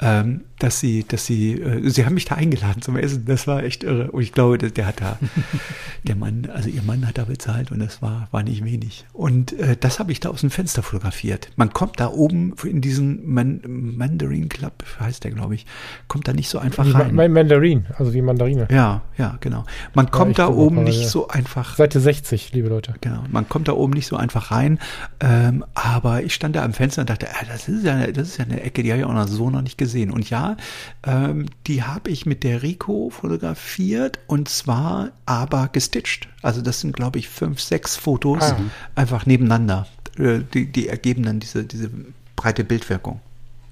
ähm, dass sie, dass sie, äh, sie haben mich da eingeladen zum Essen. Das war echt irre. Und ich glaube, der, der hat da, der Mann, also ihr Mann hat da bezahlt und das war, war nicht wenig. Und äh, das habe ich da aus dem Fenster fotografiert. Man kommt da oben in diesen Man Mandarin Club, heißt der, glaube ich, kommt da nicht so einfach rein. Mein Mandarin, also wie Mandarine. Ja, ja, genau. Man kommt da oben nicht ja. so einfach. Seite 60, liebe Leute. Genau. Man kommt da oben nicht so einfach rein. Ähm, aber ich stand da am Fenster und dachte, ah, das ist ja, das ist ja eine Ecke, die habe ich auch noch so noch nicht gesehen gesehen. Und ja, ähm, die habe ich mit der Rico fotografiert und zwar aber gestitcht. Also das sind, glaube ich, fünf, sechs Fotos ah. einfach nebeneinander. Äh, die, die ergeben dann diese, diese breite Bildwirkung.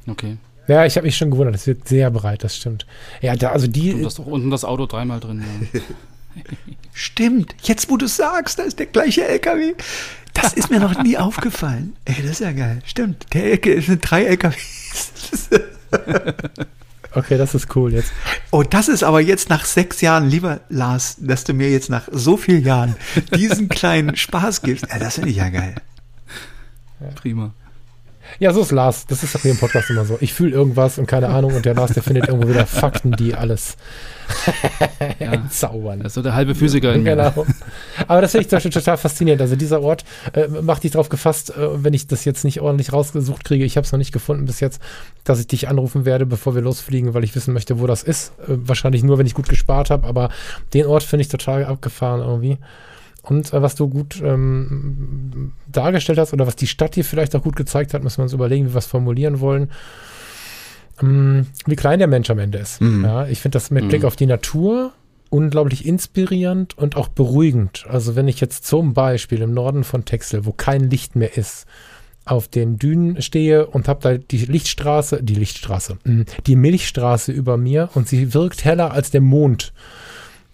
Okay. Ja, ich habe mich schon gewundert, es wird sehr breit, das stimmt. Ja, da, also die. Und das doch unten das Auto dreimal drin. Ja. Stimmt, jetzt wo du sagst, da ist der gleiche LKW. Das ist mir noch nie aufgefallen. Ey, das ist ja geil. Stimmt, der Ecke sind drei LKWs. Okay, das ist cool jetzt. Oh, das ist aber jetzt nach sechs Jahren, lieber Lars, dass du mir jetzt nach so vielen Jahren diesen kleinen Spaß gibst. Ja, das finde ich ja geil. Ja. Prima. Ja, so ist Lars. Das ist doch hier im Podcast immer so. Ich fühle irgendwas und keine Ahnung und der Lars, der findet irgendwo wieder Fakten, die alles ja. entzaubern. Das ist so der halbe Physiker in Genau. Aber das finde ich zum Beispiel total faszinierend. Also dieser Ort äh, macht dich darauf gefasst, äh, wenn ich das jetzt nicht ordentlich rausgesucht kriege, ich habe es noch nicht gefunden bis jetzt, dass ich dich anrufen werde, bevor wir losfliegen, weil ich wissen möchte, wo das ist. Äh, wahrscheinlich nur, wenn ich gut gespart habe, aber den Ort finde ich total abgefahren irgendwie. Und äh, was du gut ähm, dargestellt hast oder was die Stadt hier vielleicht auch gut gezeigt hat, müssen wir uns überlegen, wie wir es formulieren wollen. Ähm, wie klein der Mensch am Ende ist. Mhm. Ja, ich finde das mit Blick Mhm. auf die Natur unglaublich inspirierend und auch beruhigend. Also wenn ich jetzt zum Beispiel im Norden von Texel, wo kein Licht mehr ist, auf den Dünen stehe und habe da die Lichtstraße, die Lichtstraße, mh, die Milchstraße über mir und sie wirkt heller als der Mond,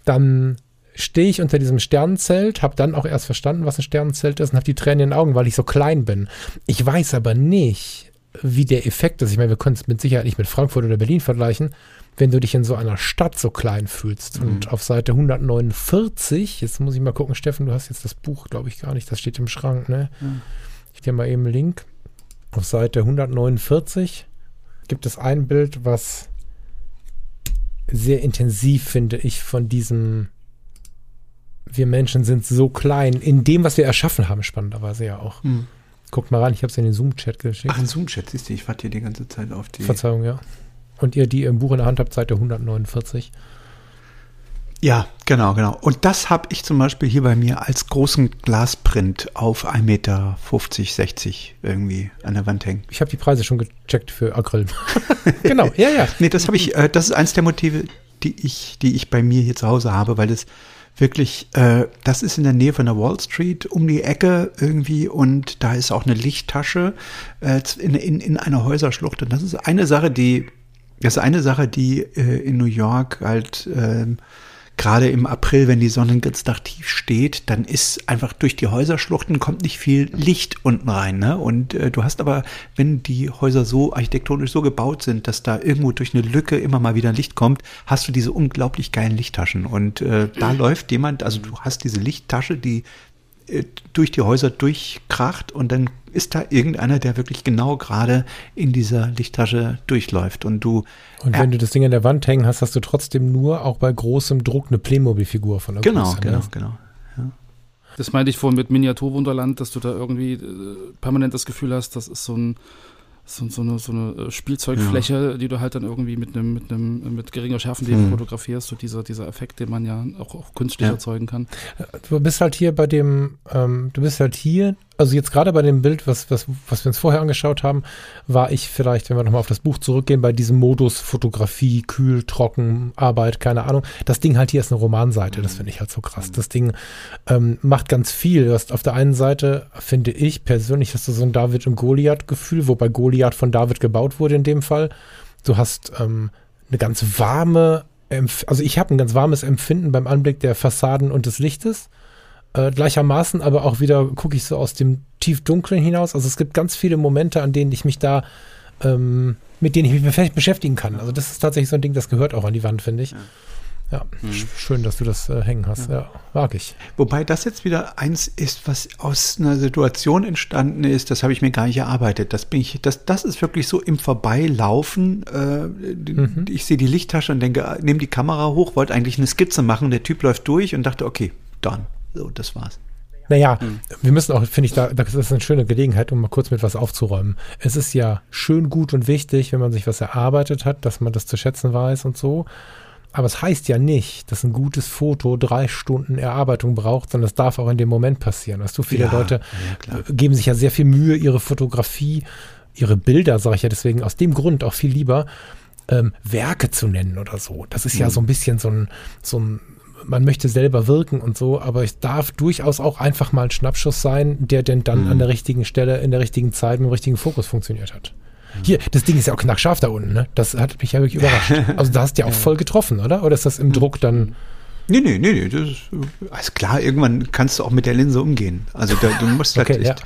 dann stehe ich unter diesem Sternenzelt, habe dann auch erst verstanden, was ein Sternenzelt ist und habe die Tränen in den Augen, weil ich so klein bin. Ich weiß aber nicht, wie der Effekt ist. Ich meine, wir können es mit Sicherheit nicht mit Frankfurt oder Berlin vergleichen, wenn du dich in so einer Stadt so klein fühlst. Und auf Seite 149, jetzt muss ich mal gucken, Steffen, du hast jetzt das Buch, glaube ich, gar nicht, das steht im Schrank, ne? Ich dir mal eben einen Link. Auf Seite 149 gibt es ein Bild, was sehr intensiv, finde ich, von diesem wir Menschen sind so klein, in dem, was wir erschaffen haben, spannenderweise ja auch. Hm. Guckt mal rein, ich habe es in den Zoom-Chat geschickt. Ach, ein Zoom-Chat, siehst du, ich warte hier die ganze Zeit auf die. Verzeihung, ja. Und ihr, die ihr im Buch in der Hand habt, Seite 149. Ja, genau, genau. Und das habe ich zum Beispiel hier bei mir als großen Glasprint auf 1,50 Meter, 60 irgendwie an der Wand hängen. Ich habe die Preise schon gecheckt für Acryl. genau, ja, ja. Nee, das habe ich, äh, das ist eins der Motive, die ich, die ich bei mir hier zu Hause habe, weil das wirklich, äh, das ist in der Nähe von der Wall Street um die Ecke irgendwie und da ist auch eine Lichttasche äh, in, in, in einer Häuserschlucht. Und das ist eine Sache, die, das ist eine Sache, die äh, in New York halt ähm, gerade im April, wenn die Sonne ganz Tag tief steht, dann ist einfach durch die Häuserschluchten kommt nicht viel Licht unten rein. Ne? Und äh, du hast aber, wenn die Häuser so architektonisch so gebaut sind, dass da irgendwo durch eine Lücke immer mal wieder Licht kommt, hast du diese unglaublich geilen Lichttaschen. Und äh, da läuft jemand, also du hast diese Lichttasche, die durch die Häuser durchkracht und dann ist da irgendeiner, der wirklich genau gerade in dieser Lichttasche durchläuft. Und du Und Ja. wenn du das Ding an der Wand hängen hast, hast du trotzdem nur auch bei großem Druck eine Playmobil-Figur von der Genau, Größe, genau, Ne? genau. Das meinte ich vorhin mit Miniaturwunderland, dass du da irgendwie äh, permanent das Gefühl hast, das ist so ein so, so, eine, so eine äh, Spielzeugfläche, die du halt dann irgendwie mit einem mit einem mit geringer Schärfenliebe Mhm. fotografierst, so dieser dieser Effekt, den man ja auch, auch künstlich Ja. erzeugen kann. Du bist halt hier bei dem, ähm, du bist halt hier, also jetzt gerade bei dem Bild, was, was, was wir uns vorher angeschaut haben, war ich vielleicht, wenn wir nochmal auf das Buch zurückgehen, bei diesem Modus Fotografie, kühl, trocken, Arbeit, keine Ahnung. Das Ding halt hier ist eine Romanseite, das finde ich halt so krass. Das Ding ähm, macht ganz viel. Du hast auf der einen Seite, finde ich persönlich, hast du so ein David und Goliath-Gefühl, wobei Goliath von David gebaut wurde in dem Fall. Du hast ähm, eine ganz warme, also ich habe ein ganz warmes Empfinden beim Anblick der Fassaden und des Lichtes. Äh, gleichermaßen aber auch wieder gucke ich so aus dem Tiefdunklen hinaus. Also es gibt ganz viele Momente, an denen ich mich da, ähm, mit denen ich mich besch- beschäftigen kann. Also das ist tatsächlich so ein Ding, das gehört auch an die Wand, finde ich. Ja, sch- schön, dass du das äh, hängen hast. Ja. mag ich. Wobei das jetzt wieder eins ist, was aus einer Situation entstanden ist, das habe ich mir gar nicht erarbeitet. Das bin ich, das, das ist wirklich so im Vorbeilaufen. Äh, Mhm. Ich sehe die Lichttasche und denke, nehme die Kamera hoch, wollte eigentlich eine Skizze machen. Der Typ läuft durch und dachte, okay, done. So, das war's. Naja, wir müssen auch, finde ich, da, das ist eine schöne Gelegenheit, um mal kurz mit was aufzuräumen. Es ist ja schön, gut und wichtig, wenn man sich was erarbeitet hat, dass man das zu schätzen weiß und so. Aber es heißt ja nicht, dass ein gutes Foto drei Stunden Erarbeitung braucht, sondern es darf auch in dem Moment passieren. Weißt du, viele Ja, Leute ja, geben sich ja sehr viel Mühe, ihre Fotografie, ihre Bilder, sage ich ja deswegen aus dem Grund auch viel lieber, ähm, Werke zu nennen oder so. Das ist Mhm. ja so ein bisschen so ein, so ein, man möchte selber wirken und so, aber es darf durchaus auch einfach mal ein Schnappschuss sein, der denn dann Mhm. an der richtigen Stelle, in der richtigen Zeit, mit dem richtigen Fokus funktioniert hat. Hier, das Ding ist ja auch knackscharf da unten, ne? Das hat mich ja wirklich überrascht. Also da hast du ja auch voll getroffen, oder? Oder ist das Mhm. im Druck dann? Nee, nee, nee, nee. Das ist, also klar, irgendwann kannst du auch mit der Linse umgehen. Also da, du musst halt Okay, echt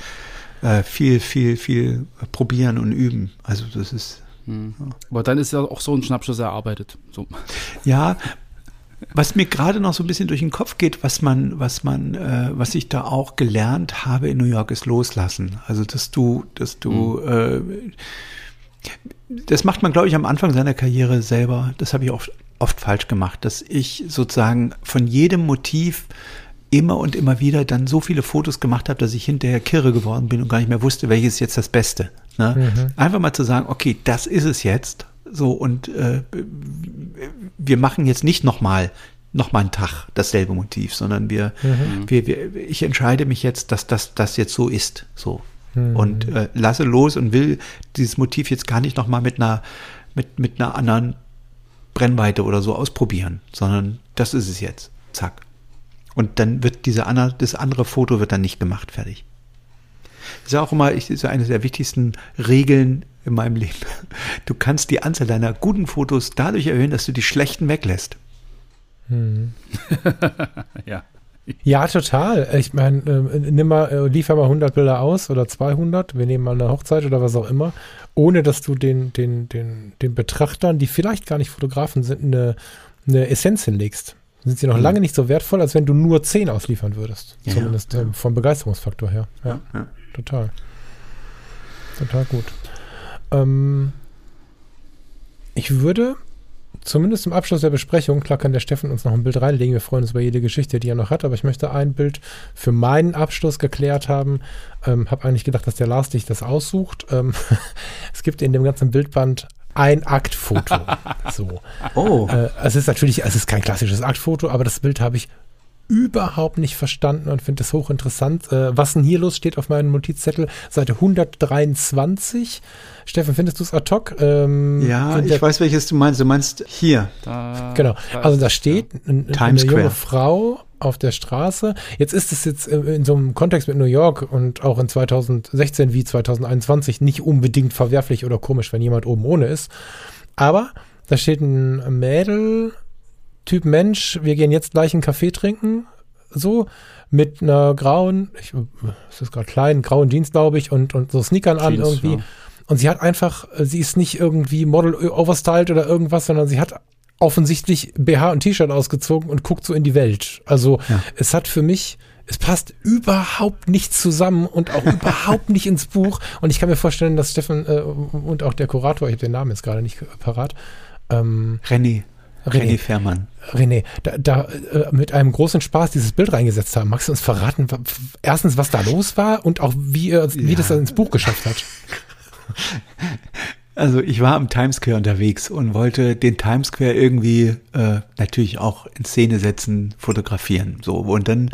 äh, viel, viel, viel probieren und üben. Also das ist, Aber dann ist ja auch so ein Schnappschuss erarbeitet. So. Ja, was mir gerade noch so ein bisschen durch den Kopf geht, was man, was man, äh, was ich da auch gelernt habe in New York, ist loslassen. Also dass du, dass du, äh, das macht man, glaube ich, am Anfang seiner Karriere selber. Das habe ich auch oft falsch gemacht, dass ich sozusagen von jedem Motiv immer und immer wieder dann so viele Fotos gemacht habe, dass ich hinterher kirre geworden bin und gar nicht mehr wusste, welches ist jetzt das Beste. Ne? Mhm. Einfach mal zu sagen, okay, das ist es jetzt. So und äh, wir machen jetzt nicht nochmal noch mal einen Tag dasselbe Motiv, sondern wir, mhm. wir, wir, ich entscheide mich jetzt, dass das, das jetzt so ist, so mhm. und äh, lasse los und will dieses Motiv jetzt gar nicht nochmal mit einer mit mit einer anderen Brennweite oder so ausprobieren, sondern das ist es jetzt, zack. Und dann wird diese andere, das andere Foto wird dann nicht gemacht, fertig. Das ist ja auch immer, ich, ist ja eine der wichtigsten Regeln in meinem Leben. Du kannst die Anzahl deiner guten Fotos dadurch erhöhen, dass du die schlechten weglässt. Hm. ja. Ja, total. Ich meine, äh, nimm mal, äh, liefer mal 100 Bilder aus oder 200. Wir nehmen mal eine Hochzeit oder was auch immer, ohne dass du den, den, den, den Betrachtern, die vielleicht gar nicht Fotografen sind, eine, eine Essenz hinlegst. Sind sie noch mhm. lange nicht so wertvoll, als wenn du nur 10 ausliefern würdest. Ja, Zumindest ja. Äh, vom Begeisterungsfaktor her. Ja, ja, total. Total gut. Ähm, ich würde zumindest im Abschluss der Besprechung, klar kann der Steffen uns noch ein Bild reinlegen, wir freuen uns über jede Geschichte, die er noch hat, aber ich möchte ein Bild für meinen Abschluss geklärt haben. Ähm, habe eigentlich gedacht, dass der Lars dich das aussucht. Ähm, es gibt in dem ganzen Bildband ein Aktfoto. so. Oh. Äh, es ist natürlich, es ist kein klassisches Aktfoto, aber das Bild habe ich überhaupt nicht verstanden und finde es hochinteressant. Äh, was denn hier los steht auf meinem Notizzettel? Seite 123. Steffen, findest du es ad hoc? Ähm, ja, ich weiß, welches du meinst. Du meinst hier. Da, genau. Also da steht ja. eine, eine junge Frau auf der Straße. Jetzt ist es jetzt in so einem Kontext mit New York und auch in 2016 wie 2021 nicht unbedingt verwerflich oder komisch, wenn jemand oben ohne ist. Aber da steht ein Mädel Typ Mensch, wir gehen jetzt gleich einen Kaffee trinken, so, mit einer grauen, ich, es ist gerade klein, grauen Jeans, glaube ich, und, und so Sneakern Jeans, an irgendwie. Ja. Und sie hat einfach, sie ist nicht irgendwie Model overstyled oder irgendwas, sondern sie hat offensichtlich BH und T-Shirt ausgezogen und guckt so in die Welt. Also ja. es hat für mich, es passt überhaupt nicht zusammen und auch überhaupt nicht ins Buch. Und ich kann mir vorstellen, dass Steffen äh, und auch der Kurator, ich habe den Namen jetzt gerade nicht parat. Ähm, René. René, René Fährmann. René, da, da äh, mit einem großen Spaß dieses Bild reingesetzt haben. Magst du uns verraten, erstens, was da los war und auch wie, wie ja. das ins Buch geschafft hat? Also ich war am Times Square unterwegs und wollte den Times Square irgendwie äh, natürlich auch in Szene setzen, fotografieren. So und dann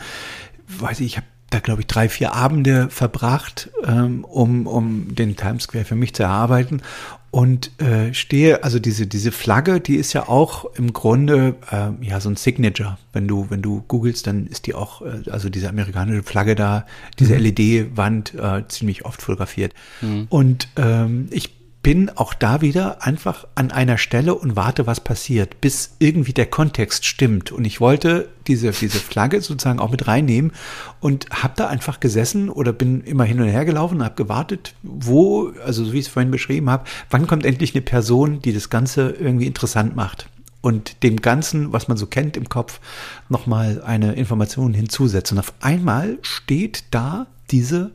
weiß ich, ich habe da glaube ich drei, vier Abende verbracht, ähm, um, um den Times Square für mich zu erarbeiten und äh, stehe, also diese, diese Flagge, die ist ja auch im Grunde äh, ja so ein Signature. Wenn du, wenn du googelst, dann ist die auch, äh, also diese amerikanische Flagge da, diese mhm. LED-Wand äh, ziemlich oft fotografiert. Mhm. Und ähm, ich bin auch da wieder einfach an einer Stelle und warte, was passiert, bis irgendwie der Kontext stimmt. Und ich wollte diese, diese Flagge sozusagen auch mit reinnehmen und habe da einfach gesessen oder bin immer hin und her gelaufen und habe gewartet, wo, also so wie ich es vorhin beschrieben habe, wann kommt endlich eine Person, die das Ganze irgendwie interessant macht und dem Ganzen, was man so kennt im Kopf, nochmal eine Information hinzusetzt. Und auf einmal steht da diese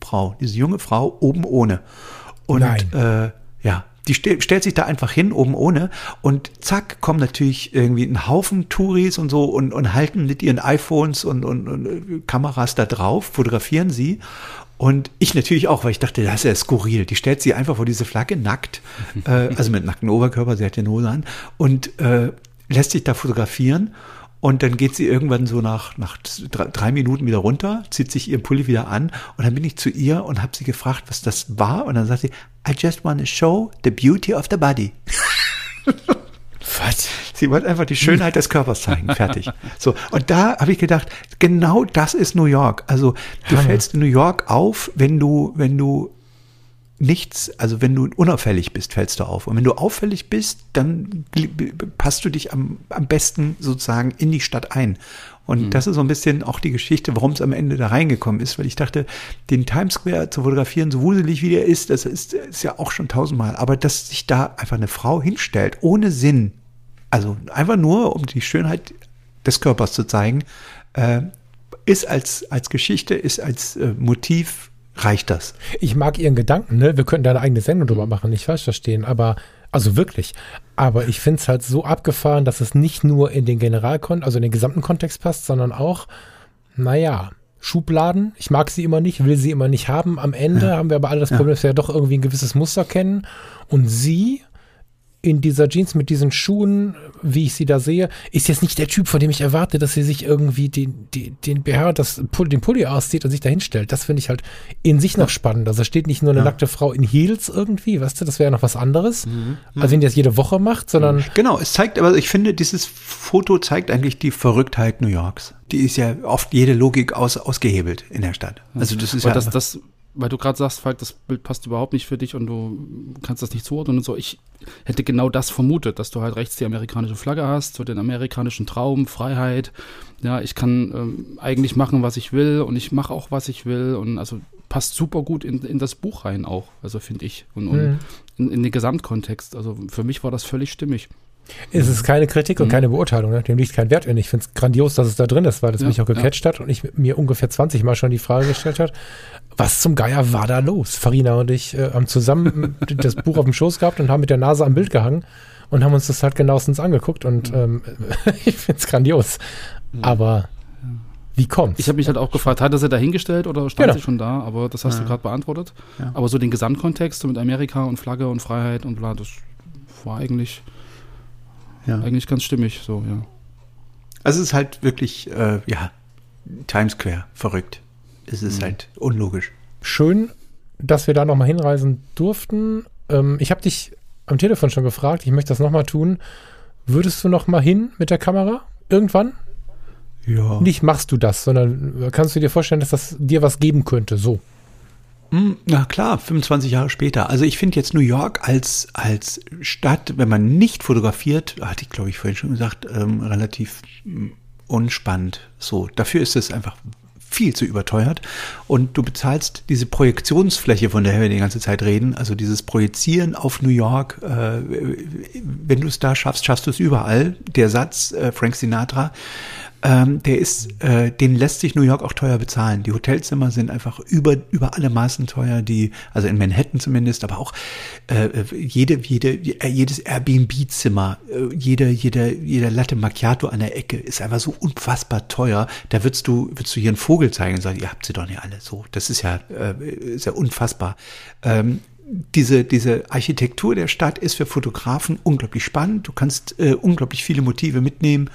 Frau, diese junge Frau oben ohne. Und äh, ja, die st stellt sich da einfach hin, oben ohne. Und zack, kommen natürlich irgendwie ein Haufen Touris und so und, und halten mit ihren iPhones und, und, und äh, Kameras da drauf, fotografieren sie. Und ich natürlich auch, weil ich dachte, das ist ja skurril. Die stellt sie einfach vor diese Flagge nackt, äh, also mit nacktem Oberkörper, sie hat den Hose an, und äh, lässt sich da fotografieren. Und dann geht sie irgendwann so nach, nach drei Minuten wieder runter, zieht sich ihren Pulli wieder an. Und dann bin ich zu ihr und habe sie gefragt, was das war. Und dann sagt sie, I just want to show the beauty of the body. Was? Sie wollte einfach die Schönheit des Körpers zeigen. Fertig. So. Und da habe ich gedacht, genau das ist New York. Also du Hammer. fällst in New York auf, wenn du, wenn du nichts, also wenn du unauffällig bist, fällst du auf. Und wenn du auffällig bist, dann passt du dich am, am besten sozusagen in die Stadt ein. Und mhm. das ist so ein bisschen auch die Geschichte, warum es am Ende da reingekommen ist, weil ich dachte, den Times Square zu fotografieren, so wuselig wie der ist, das ist, ist ja auch schon tausendmal, aber dass sich da einfach eine Frau hinstellt, ohne Sinn, also einfach nur, um die Schönheit des Körpers zu zeigen, äh, ist als, als Geschichte, ist als äh, Motiv reicht das. Ich mag Ihren Gedanken, ne? Wir könnten da eine eigene Sendung drüber machen, nicht falsch verstehen, aber, also wirklich. Aber ich finde es halt so abgefahren, dass es nicht nur in den Generalkon, also in den gesamten Kontext passt, sondern auch, naja, Schubladen. Ich mag sie immer nicht, will sie immer nicht haben. Am Ende ja. haben wir aber alle das Problem, dass wir ja doch irgendwie ein gewisses Muster kennen. Und sie in dieser Jeans mit diesen Schuhen, wie ich sie da sehe, ist jetzt nicht der Typ, von dem ich erwarte, dass sie sich irgendwie den, den, den BH, das, den Pulli auszieht und sich da hinstellt. Das finde ich halt in sich noch spannend. Also steht nicht nur eine ja. nackte Frau in Heels irgendwie, weißt du, das wäre ja noch was anderes, mhm. als wenn die das jede Woche macht, sondern. Mhm. Genau, es zeigt, aber ich finde, dieses Foto zeigt eigentlich die Verrücktheit New Yorks. Die ist ja oft jede Logik aus, ausgehebelt in der Stadt. Also das ist aber ja. Das, das weil du gerade sagst, Falk, das Bild passt überhaupt nicht für dich und du kannst das nicht zuordnen und so. Ich hätte genau das vermutet, dass du halt rechts die amerikanische Flagge hast, so den amerikanischen Traum, Freiheit. Ja, ich kann ähm, eigentlich machen, was ich will und ich mache auch, was ich will und also passt super gut in, in das Buch rein auch, also finde ich und, und mhm. in, in den Gesamtkontext. Also für mich war das völlig stimmig. Es ist keine Kritik und mhm. keine Beurteilung, ne? dem liegt kein Wert in. Ich finde es grandios, dass es da drin ist, weil es ja, mich auch gecatcht ja. hat und ich mir ungefähr 20 Mal schon die Frage gestellt hat, was zum Geier war da los? Farina und ich äh, haben zusammen das Buch auf dem Schoß gehabt und haben mit der Nase am Bild gehangen und haben uns das halt genauestens angeguckt und mhm. ähm, ich finde es grandios. Mhm. Aber wie kommt's? Ich habe mich halt auch gefragt, hat er sie da hingestellt oder stand genau. sie schon da? Aber das hast ja. du gerade beantwortet. Ja. Aber so den Gesamtkontext mit Amerika und Flagge und Freiheit und bla, das war eigentlich ja. eigentlich ganz stimmig, so, ja. Also es ist halt wirklich, äh, ja, Times Square, verrückt. Es ist mhm. halt unlogisch. Schön, dass wir da nochmal hinreisen durften. Ähm, ich habe dich am Telefon schon gefragt, ich möchte das nochmal tun. Würdest du nochmal hin mit der Kamera? Irgendwann? Ja. Nicht machst du das, sondern kannst du dir vorstellen, dass das dir was geben könnte, so. Hm, na klar, 25 Jahre später. Also ich finde jetzt New York als, als Stadt, wenn man nicht fotografiert, hatte ich glaube ich vorhin schon gesagt, ähm, relativ hm, unspannend. So, dafür ist es einfach viel zu überteuert. Und du bezahlst diese Projektionsfläche, von der wir die ganze Zeit reden, also dieses Projizieren auf New York, äh, wenn du es da schaffst, schaffst du es überall. Der Satz, äh, Frank Sinatra, ähm, der ist, äh, den lässt sich New York auch teuer bezahlen. Die Hotelzimmer sind einfach über, über alle Maßen teuer, die, also in Manhattan zumindest, aber auch äh, jede, jede, äh, jedes Airbnb-Zimmer, äh, jede, jede, jeder Latte Macchiato an der Ecke ist einfach so unfassbar teuer. Da würdest du, würdest du hier einen Vogel zeigen und sagen, ihr habt sie doch nicht alle so. Das ist ja, äh, ist ja unfassbar. Ähm, diese, diese Architektur der Stadt ist für Fotografen unglaublich spannend. Du kannst äh, unglaublich viele Motive mitnehmen.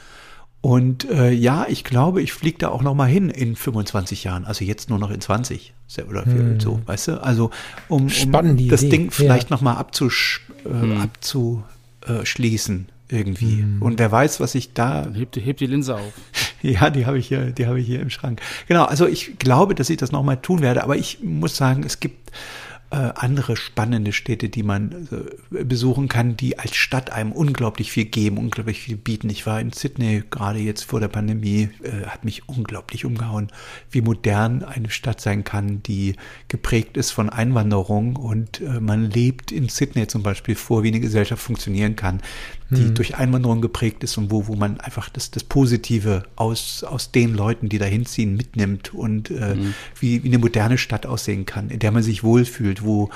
Und äh, ja, ich glaube, ich fliege da auch noch mal hin in 25 Jahren. Also jetzt nur noch in 20 oder hm. so, weißt du? Also um, um das Idee. Ding vielleicht ja. noch mal abzusch äh, hm. abzuschließen irgendwie. Hm. Und wer weiß, was ich da. Dann heb, heb die Linse auf. ja, die habe ich hier, die habe ich hier im Schrank. Genau. Also ich glaube, dass ich das noch mal tun werde. Aber ich muss sagen, es gibt andere spannende Städte, die man äh, besuchen kann, die als Stadt einem unglaublich viel geben, unglaublich viel bieten. Ich war in Sydney gerade jetzt vor der Pandemie, äh, hat mich unglaublich umgehauen, wie modern eine Stadt sein kann, die geprägt ist von Einwanderung und äh, man lebt in Sydney zum Beispiel vor, wie eine Gesellschaft funktionieren kann, die hm. durch Einwanderung geprägt ist und wo, wo man einfach das, das Positive aus, aus den Leuten, die da hinziehen, mitnimmt und äh, hm. wie, wie eine moderne Stadt aussehen kann, in der man sich wohlfühlt, wo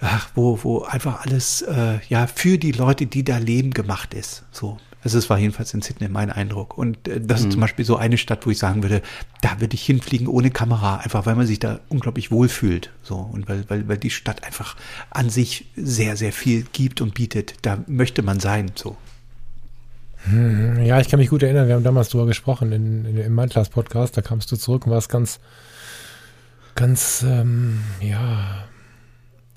ach, wo, wo einfach alles äh, ja für die Leute, die da leben, gemacht ist. So. Also es war jedenfalls in Sydney mein Eindruck. Und äh, das mhm. ist zum Beispiel so eine Stadt, wo ich sagen würde, da würde ich hinfliegen ohne Kamera, einfach weil man sich da unglaublich wohlfühlt. So. Und weil, weil, weil die Stadt einfach an sich sehr, sehr viel gibt und bietet. Da möchte man sein. So. Hm, ja, ich kann mich gut erinnern, wir haben damals drüber gesprochen in, in, im Mindclass-Podcast, da kamst du zurück und warst ganz, ganz, ähm, ja,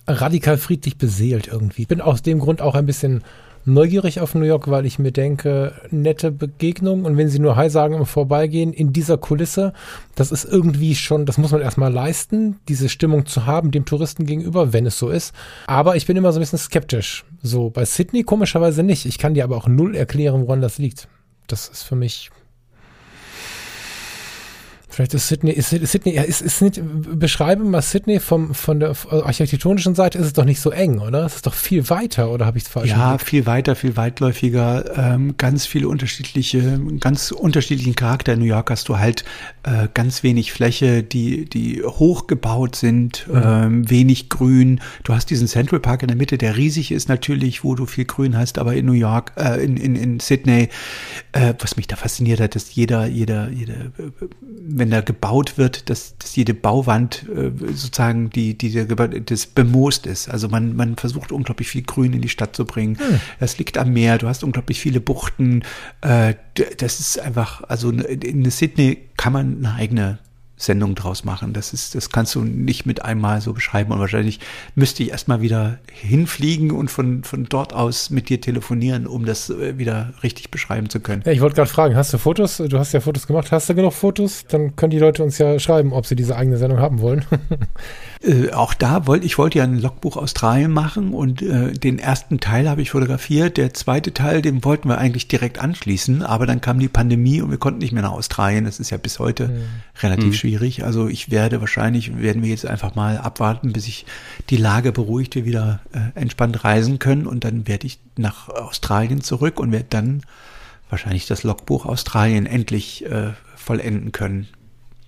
radikal friedlich beseelt irgendwie. Ich bin aus dem Grund auch ein bisschen neugierig auf New York, weil ich mir denke, nette Begegnung und wenn sie nur Hi sagen im Vorbeigehen in dieser Kulisse, das ist irgendwie schon, das muss man erstmal leisten, diese Stimmung zu haben dem Touristen gegenüber, wenn es so ist. Aber ich bin immer so ein bisschen skeptisch. So, bei Sydney komischerweise nicht. Ich kann dir aber auch null erklären, woran das liegt. Das ist für mich Vielleicht ist Sydney, ist, ist Sydney, ja, ist, ist nicht, beschreibe mal Sydney vom, von der architektonischen Seite ist es doch nicht so eng, oder? Es ist doch viel weiter, oder habe ich es falsch Ja, gemacht? viel weiter, viel weitläufiger, ähm, ganz viele unterschiedliche, ganz unterschiedlichen Charakter. In New York hast du halt äh, ganz wenig Fläche, die, die hochgebaut sind, mhm. ähm, wenig Grün. Du hast diesen Central Park in der Mitte, der riesig ist natürlich, wo du viel Grün hast, aber in New York, äh, in, in, in Sydney, äh, was mich da fasziniert hat, dass jeder, jeder, jeder, wenn wenn da gebaut wird, dass, dass jede Bauwand äh, sozusagen die, die, das bemoost ist. Also man, man versucht unglaublich viel Grün in die Stadt zu bringen. Hm. Das liegt am Meer, du hast unglaublich viele Buchten. Äh, das ist einfach, also in Sydney kann man eine eigene Sendung draus machen. Das ist, das kannst du nicht mit einmal so beschreiben. Und wahrscheinlich müsste ich erstmal wieder hinfliegen und von, von dort aus mit dir telefonieren, um das äh, wieder richtig beschreiben zu können. Ja, ich wollte gerade fragen, hast du Fotos? Du hast ja Fotos gemacht. Hast du genug Fotos? Dann können die Leute uns ja schreiben, ob sie diese eigene Sendung haben wollen. Äh, auch da wollte ich wollte ja ein Logbuch Australien machen und äh, den ersten Teil habe ich fotografiert. Der zweite Teil, den wollten wir eigentlich direkt anschließen, aber dann kam die Pandemie und wir konnten nicht mehr nach Australien. Das ist ja bis heute mhm. relativ mhm. schwierig. Also ich werde wahrscheinlich werden wir jetzt einfach mal abwarten, bis sich die Lage beruhigt, wir wieder äh, entspannt reisen können und dann werde ich nach Australien zurück und werde dann wahrscheinlich das Logbuch Australien endlich äh, vollenden können.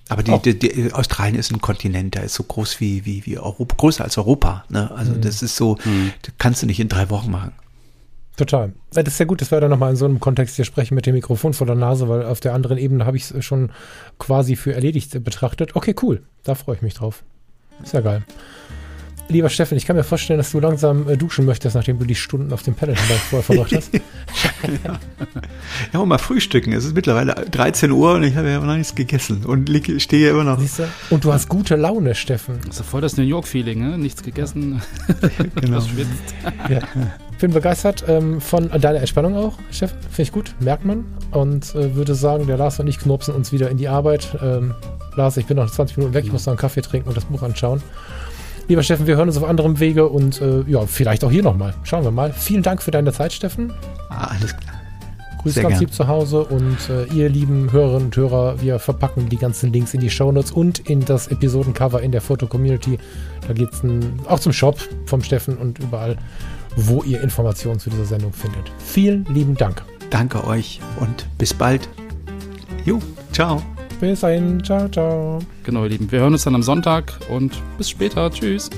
Aber die, die, die, Australien ist ein Kontinent, der ist so groß wie, wie, wie Europa, größer als Europa. Ne? Also mhm. das ist so, mhm. das kannst du nicht in drei Wochen machen. Total. Das ist ja gut, dass wir dann nochmal in so einem Kontext hier sprechen mit dem Mikrofon vor der Nase, weil auf der anderen Ebene habe ich es schon quasi für erledigt betrachtet. Okay, cool. Da freue ich mich drauf. Ist ja geil. Lieber Steffen, ich kann mir vorstellen, dass du langsam äh, duschen möchtest, nachdem du die Stunden auf dem Pelotonbike vorher verbracht hast. ja. ja, und mal frühstücken. Es ist mittlerweile 13 Uhr und ich habe ja noch nichts gegessen und stehe immer noch. Siehste? Und du hast gute Laune, Steffen. Das ist voll das New York-Feeling, ne? Nichts gegessen, genau. schwitzt. ja. Bin begeistert ähm, von deiner Entspannung auch, Steffen. Finde ich gut, merkt man. Und äh, würde sagen, der Lars und ich knurpsen uns wieder in die Arbeit. Ähm, Lars, ich bin noch 20 Minuten weg, ich muss noch einen Kaffee trinken und das Buch anschauen. Lieber Steffen, wir hören uns auf anderem Wege und äh, ja, vielleicht auch hier nochmal. Schauen wir mal. Vielen Dank für deine Zeit, Steffen. Ah, alles klar. Grüß Sehr ganz lieb zu Hause und äh, ihr lieben Hörerinnen und Hörer, wir verpacken die ganzen Links in die Shownotes und in das Episodencover in der Foto-Community. Da geht es auch zum Shop vom Steffen und überall, wo ihr Informationen zu dieser Sendung findet. Vielen lieben Dank. Danke euch und bis bald. Jo, ciao. Bis dahin. Ciao, ciao. Genau, ihr Lieben. Wir hören uns dann am Sonntag und bis später. Tschüss.